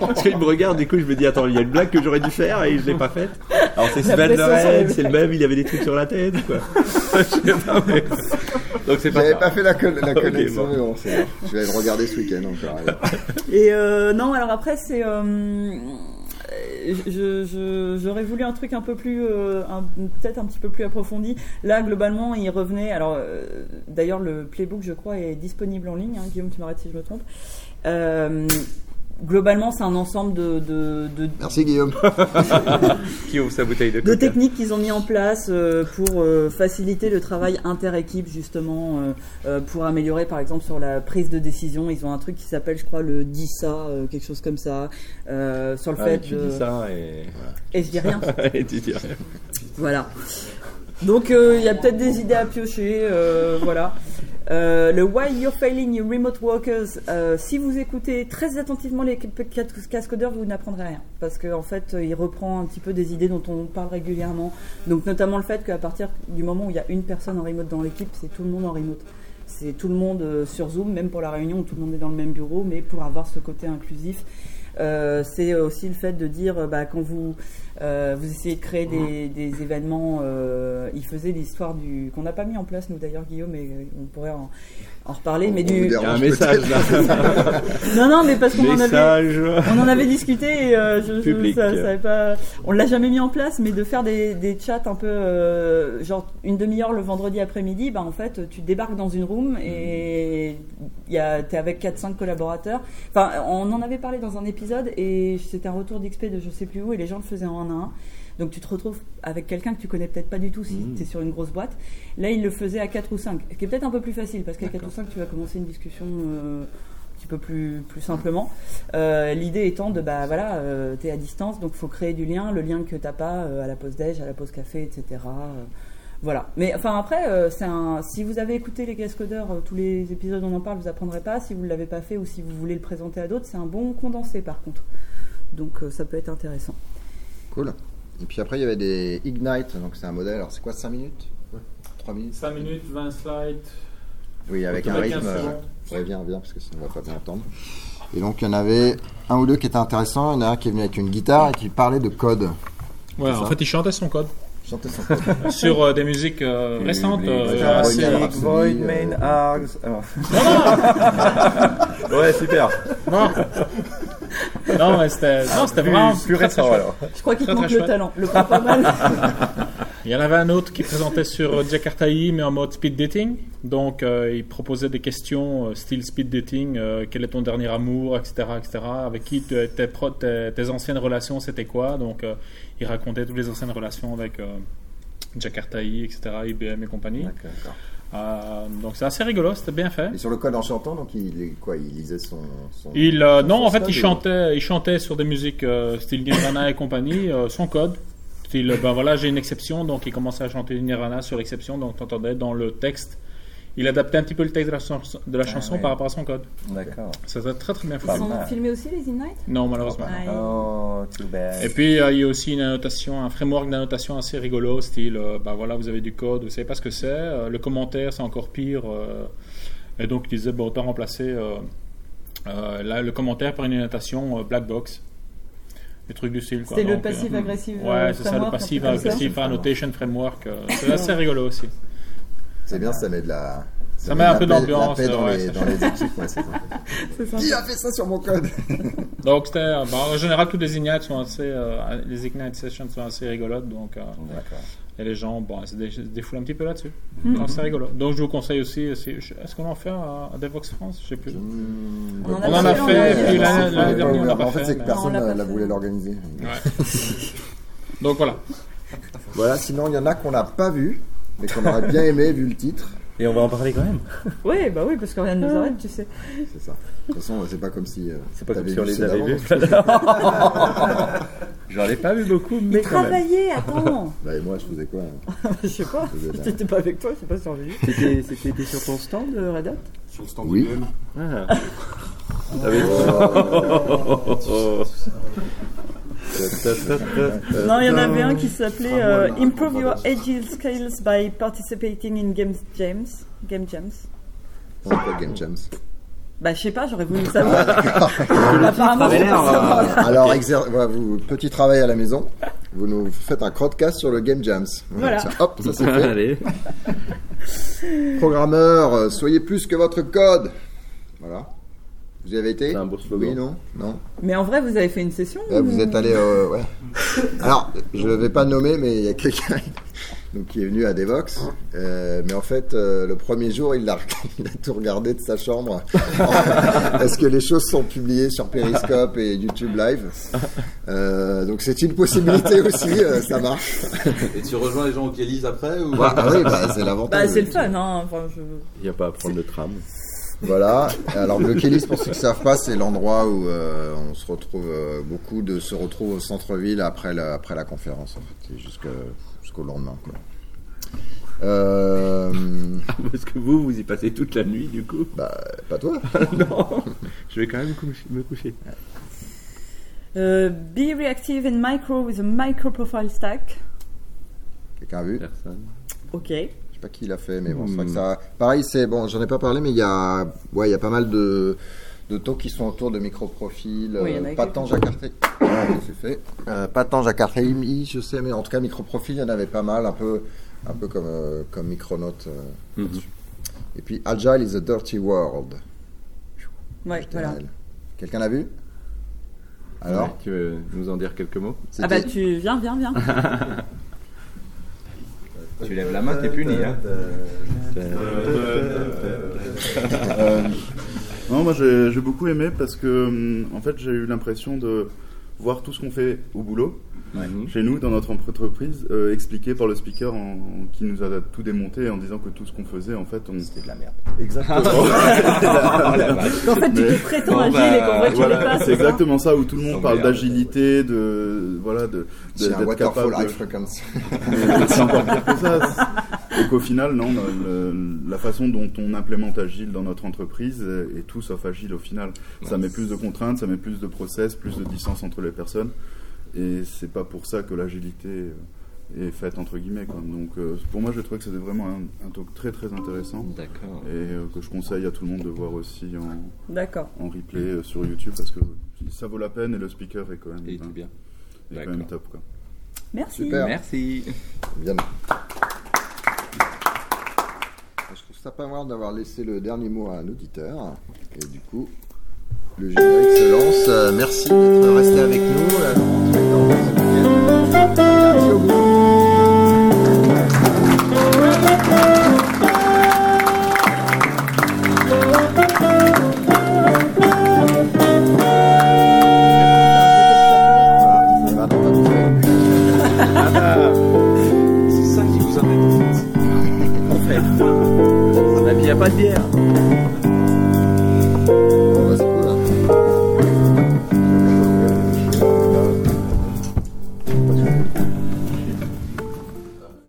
Parce qu'il me regarde, du coup, je me dis, attends, il y a une blague que j'aurais dû faire et je l'ai pas faite. Alors, c'est Sven Loren, c'est le même, il avait des trucs sur la tête, quoi. je sais pas, mais. Donc, c'est pas J'avais pas fait la, co- la connexion, bon. mais bon, c'est- je vais le regarder ce week-end encore. Et euh, non, alors après, c'est. euh, J'aurais voulu un truc un peu plus. euh, Peut-être un petit peu plus approfondi. Là, globalement, il revenait. Alors, euh, d'ailleurs, le playbook, je crois, est disponible en ligne. hein, Guillaume, tu m'arrêtes si je me trompe. Globalement, c'est un ensemble de, de, de, Merci Guillaume. Qui ouvre sa bouteille de de coca. techniques qu'ils ont mis en place euh, pour euh, faciliter le travail inter-équipe justement euh, euh, pour améliorer par exemple sur la prise de décision ils ont un truc qui s'appelle je crois le DISA euh, quelque chose comme ça euh, sur le Ah, fait et tu de dis ça et et je dis rien voilà. et tu dis rien. voilà donc euh, il y a peut-être des idées à piocher euh, voilà Euh, le Why You're Failing You Remote Workers, euh, si vous écoutez très attentivement les cascodeurs, vous n'apprendrez rien. Parce qu'en en fait, euh, il reprend un petit peu des idées dont on parle régulièrement. Donc, notamment le fait qu'à partir du moment où il y a une personne en remote dans l'équipe, c'est tout le monde en remote. C'est tout le monde sur Zoom, même pour la réunion où tout le monde est dans le même bureau, mais pour avoir ce côté inclusif. Euh, c'est aussi le fait de dire euh, bah, quand vous euh, vous essayez de créer des, des événements il faisait l'histoire du qu'on n'a pas mis en place nous d'ailleurs Guillaume mais on pourrait en, en reparler mais On vous du Il y a un message là. non non mais parce qu'on en avait Message. on en avait discuté et euh, je, je Public. ça- savais pas. On l'a jamais mis en place, mais de faire des, des chats un peu euh, genre une demi-heure le vendredi après-midi, bah en fait tu débarques dans une room et il y a t'es avec 4-5 collaborateurs. Enfin, on en avait parlé dans un épisode et c'était un retour d'XP de je sais plus où et les gens le faisaient en un à un. Donc tu te retrouves avec quelqu'un que tu connais peut-être pas du tout si tu es sur une grosse boîte. Là, il le faisait à 4 ou 5, ce qui est peut-être un peu plus facile parce qu'à 4 ou 5, tu vas commencer une discussion euh, un petit peu plus, plus simplement. Euh, L'idée étant de, bah voilà, euh, tu es à distance, donc il faut créer du lien, le lien que t'as pas euh, à la pause déj, à la pause café, etc. Voilà. Mais enfin après, euh, un, si vous avez écouté les cascodeurs, euh, tous les épisodes on en parle, vous apprendrez pas. Si vous ne l'avez pas fait ou si vous voulez le présenter à d'autres, c'est un bon condensé par contre. Donc euh, ça peut être intéressant. Cool. Et puis après, il y avait des Ignite, donc c'est un modèle. Alors, c'est quoi, 5 minutes 3 minutes 5 minutes, 20 slides. Oui, avec un rythme. 15 euh, secondes. Ouais, viens, viens, parce que sinon on va pas bien entendre. Et donc, il y en avait un ou deux qui étaient intéressants. Il y en a un qui est venu avec une guitare et qui parlait de code. Ouais, en ça. fait, il chantait son code Chantez son code. sur euh, des musiques euh, récentes. euh, Void, euh, Main Args. ouais, super. Non, non, mais c'était non, c'était vraiment plus très, récent alors. Je crois qu'il te manque le talent. Le prend pas mal. Il y en avait un autre qui présentait sur Jakartaï, mais en mode speed dating. Donc, euh, il proposait des questions euh, style speed dating. euh, quel est ton dernier amour, etc., etc. Avec qui te- tes, pro- tes, tes anciennes relations, c'était quoi? Donc, euh, il racontait toutes les anciennes relations avec euh, Jakartaï, etc., IBM et compagnie. D'accord. Euh, donc, c'est assez rigolo, c'était bien fait. Et sur le code en chantant, donc il, quoi, il lisait son. son- Il, euh, son non, en fait, il ou- chantait, il chantait sur des musiques euh, style Nirvana et compagnie, euh, son code. Style, ben voilà, j'ai une exception, donc il commençait à chanter Nirvana sur l'exception, donc tu entendais dans le texte. Il adaptait un petit peu le texte de la, chanson- de la chanson ouais. par rapport à son code. D'accord. Ça c'était très très bien fait. Pas Ils ont filmé aussi les In-Night Non, malheureusement. Ah, Oh, too bad. Et puis euh, il y a aussi une annotation, un framework d'annotation assez rigolo, style, euh, ben voilà, vous avez du code, vous savez pas ce que c'est. euh, le commentaire, c'est encore pire. euh, et donc il disait, bon, autant remplacer euh, euh, là, le commentaire par une annotation euh, black box. Des trucs du style. C'est le Donc, euh, passive-agressive. Ouais, c'est ça, le ça. aggressive annotation framework. euh, c'est assez rigolo aussi. C'est bien, ça met de la. Ça met un peu d'ambiance, de la paix dans, ouais, les, ça dans les équipes. ouais, c'est ça. C'est ça. Qui a fait ça sur mon code? Donc, c'était, euh, bah, en général, tous les ignites sont assez, euh, les ignite sessions sont assez rigolotes. Donc, euh, D'accord. et les gens, bon, se dé- se défoulent un petit peu là-dessus. Mhm. Donc, c'est rigolo. Donc, je vous conseille aussi. Est-ce qu'on en fait à, à Devox France? Je sais plus. Hmm, On en On en a fait, et puis l'année dernière, on l'a pas En fait, c'est que personne voulu fait. l'organiser. Ouais. Donc, voilà. Voilà, sinon il y en a qu'on n'a pas vu, mais qu'on aurait bien aimé vu le titre. Et on va en parler quand même. Oui, bah oui, parce que rien ne nous arrête, tu sais. C'est ça. De toute façon, c'est pas comme si. euh, C'est pas comme si on les avait vus. J'en ai pas vu beaucoup, mais quand même. Travailler, attends Bah, et moi, je faisais quoi hein Je sais pas. J'étais pas avec toi, je sais pas si on vu. C'était sur ton stand, euh, Red Hat Sur le stand Oui. IBM. Ah. Avec- Oh. Oh. Non, il y en avait un qui s'appelait euh, Improve your agile skills by participating in Game Jams. Game Jams. C'est quoi Game Jams Bah, je sais pas, j'aurais voulu savoir. Ah, Apparemment, je pas savoir. Alors, exer- voilà, vous, petit travail à la maison. Vous nous faites un crowdcast sur le Game Jams. Voilà. Tiens, hop, ça c'est fait. Allez. Programmeur, euh, soyez plus que votre code. Voilà. Vous y avez été C'est un beau slogan. Oui, non Non Mais en vrai, vous avez fait une session ou- Vous êtes allé. euh, ouais. Alors, je ne vais pas nommer, mais il y a quelqu'un donc qui est venu à Devox. Euh, mais en fait, euh, le premier jour, il a, il a tout regardé de sa chambre. Est-ce que les choses sont publiées sur Periscope et YouTube Live Euh, Donc c'est une possibilité aussi, euh, ça marche. Et tu rejoins les gens au Kélis après ou... Ah oui, bah, c'est l'avantage. Bah, c'est le fun, hein. Enfin, je... Il n'y a pas à prendre le tram. Voilà. Alors le Kélis, pour ceux qui ne savent pas, c'est l'endroit où euh, on se retrouve euh, beaucoup de se retrouvent au centre-ville après la, après la conférence, en fait, jusqu'au lendemain. Quoi. Euh, Ah, Parce que vous, vous y passez toute la nuit, du coup? bah, pas toi. non, je vais quand même me coucher. Euh, be reactive in micro with a micro profile stack. Quelqu'un a vu? Personne. Ok. Pas qui l'a fait, mais bon, c'est vrai que Hmm. ça. Pareil, c'est bon, j'en ai pas parlé, mais il y a, ouais, il y a pas mal de, de talks qui sont autour de micro-profils. Oui, il y en a euh, pas tant c'est fait. Euh, pas tant Jakarta, je sais, mais en tout cas, micro-profil, il y en avait pas mal, un peu, un peu comme, euh, comme Micronaut. euh, là-dessus. Et puis, Agile is a dirty world. Ouais, voilà. Quelqu'un l'a vu? Alors, Ouais, tu veux nous en dire quelques mots? Ah bah tu viens, viens, viens. Tu lèves la main, t'es puni. Hein. Euh, non, moi j'ai beaucoup aimé parce que hum, en fait j'ai eu l'impression de voir tout ce qu'on fait au boulot chez nous dans notre entreprise euh, expliqué par le speaker en- qui nous a tout démonté en disant que tout ce qu'on faisait en fait on C'était de la merde. exactement En fait, tu te prétends agile bah, et qu'en vrai tu voilà, pas. c'est ça exactement ça où tout le monde parle d'agilité de voilà de de- c'est un waterfall capable de- frequency. mais c'est encore pire que ça. Et qu'au final, non, le- la façon dont on implémente Agile dans notre entreprise est tout sauf Agile au final. Ça met plus de contraintes, ça met plus de process, plus de distance entre les personnes. Et c'est pas pour ça que l'agilité est faite entre guillemets. quoi. Donc euh, pour moi, je trouve que c'était vraiment un, un talk très très intéressant D'accord. et euh, que je conseille à tout le monde de voir aussi en, D'accord. en replay euh, sur YouTube parce que ça vaut la peine et le speaker est quand même, Et bien. est quand même D'accord. top. Quoi. Merci. Super. Merci. Bien. Ça pas mal d'avoir laissé le dernier mot à un auditeur. Et du coup, le générique se lance. Euh, merci d'être resté avec nous. Merci au fait,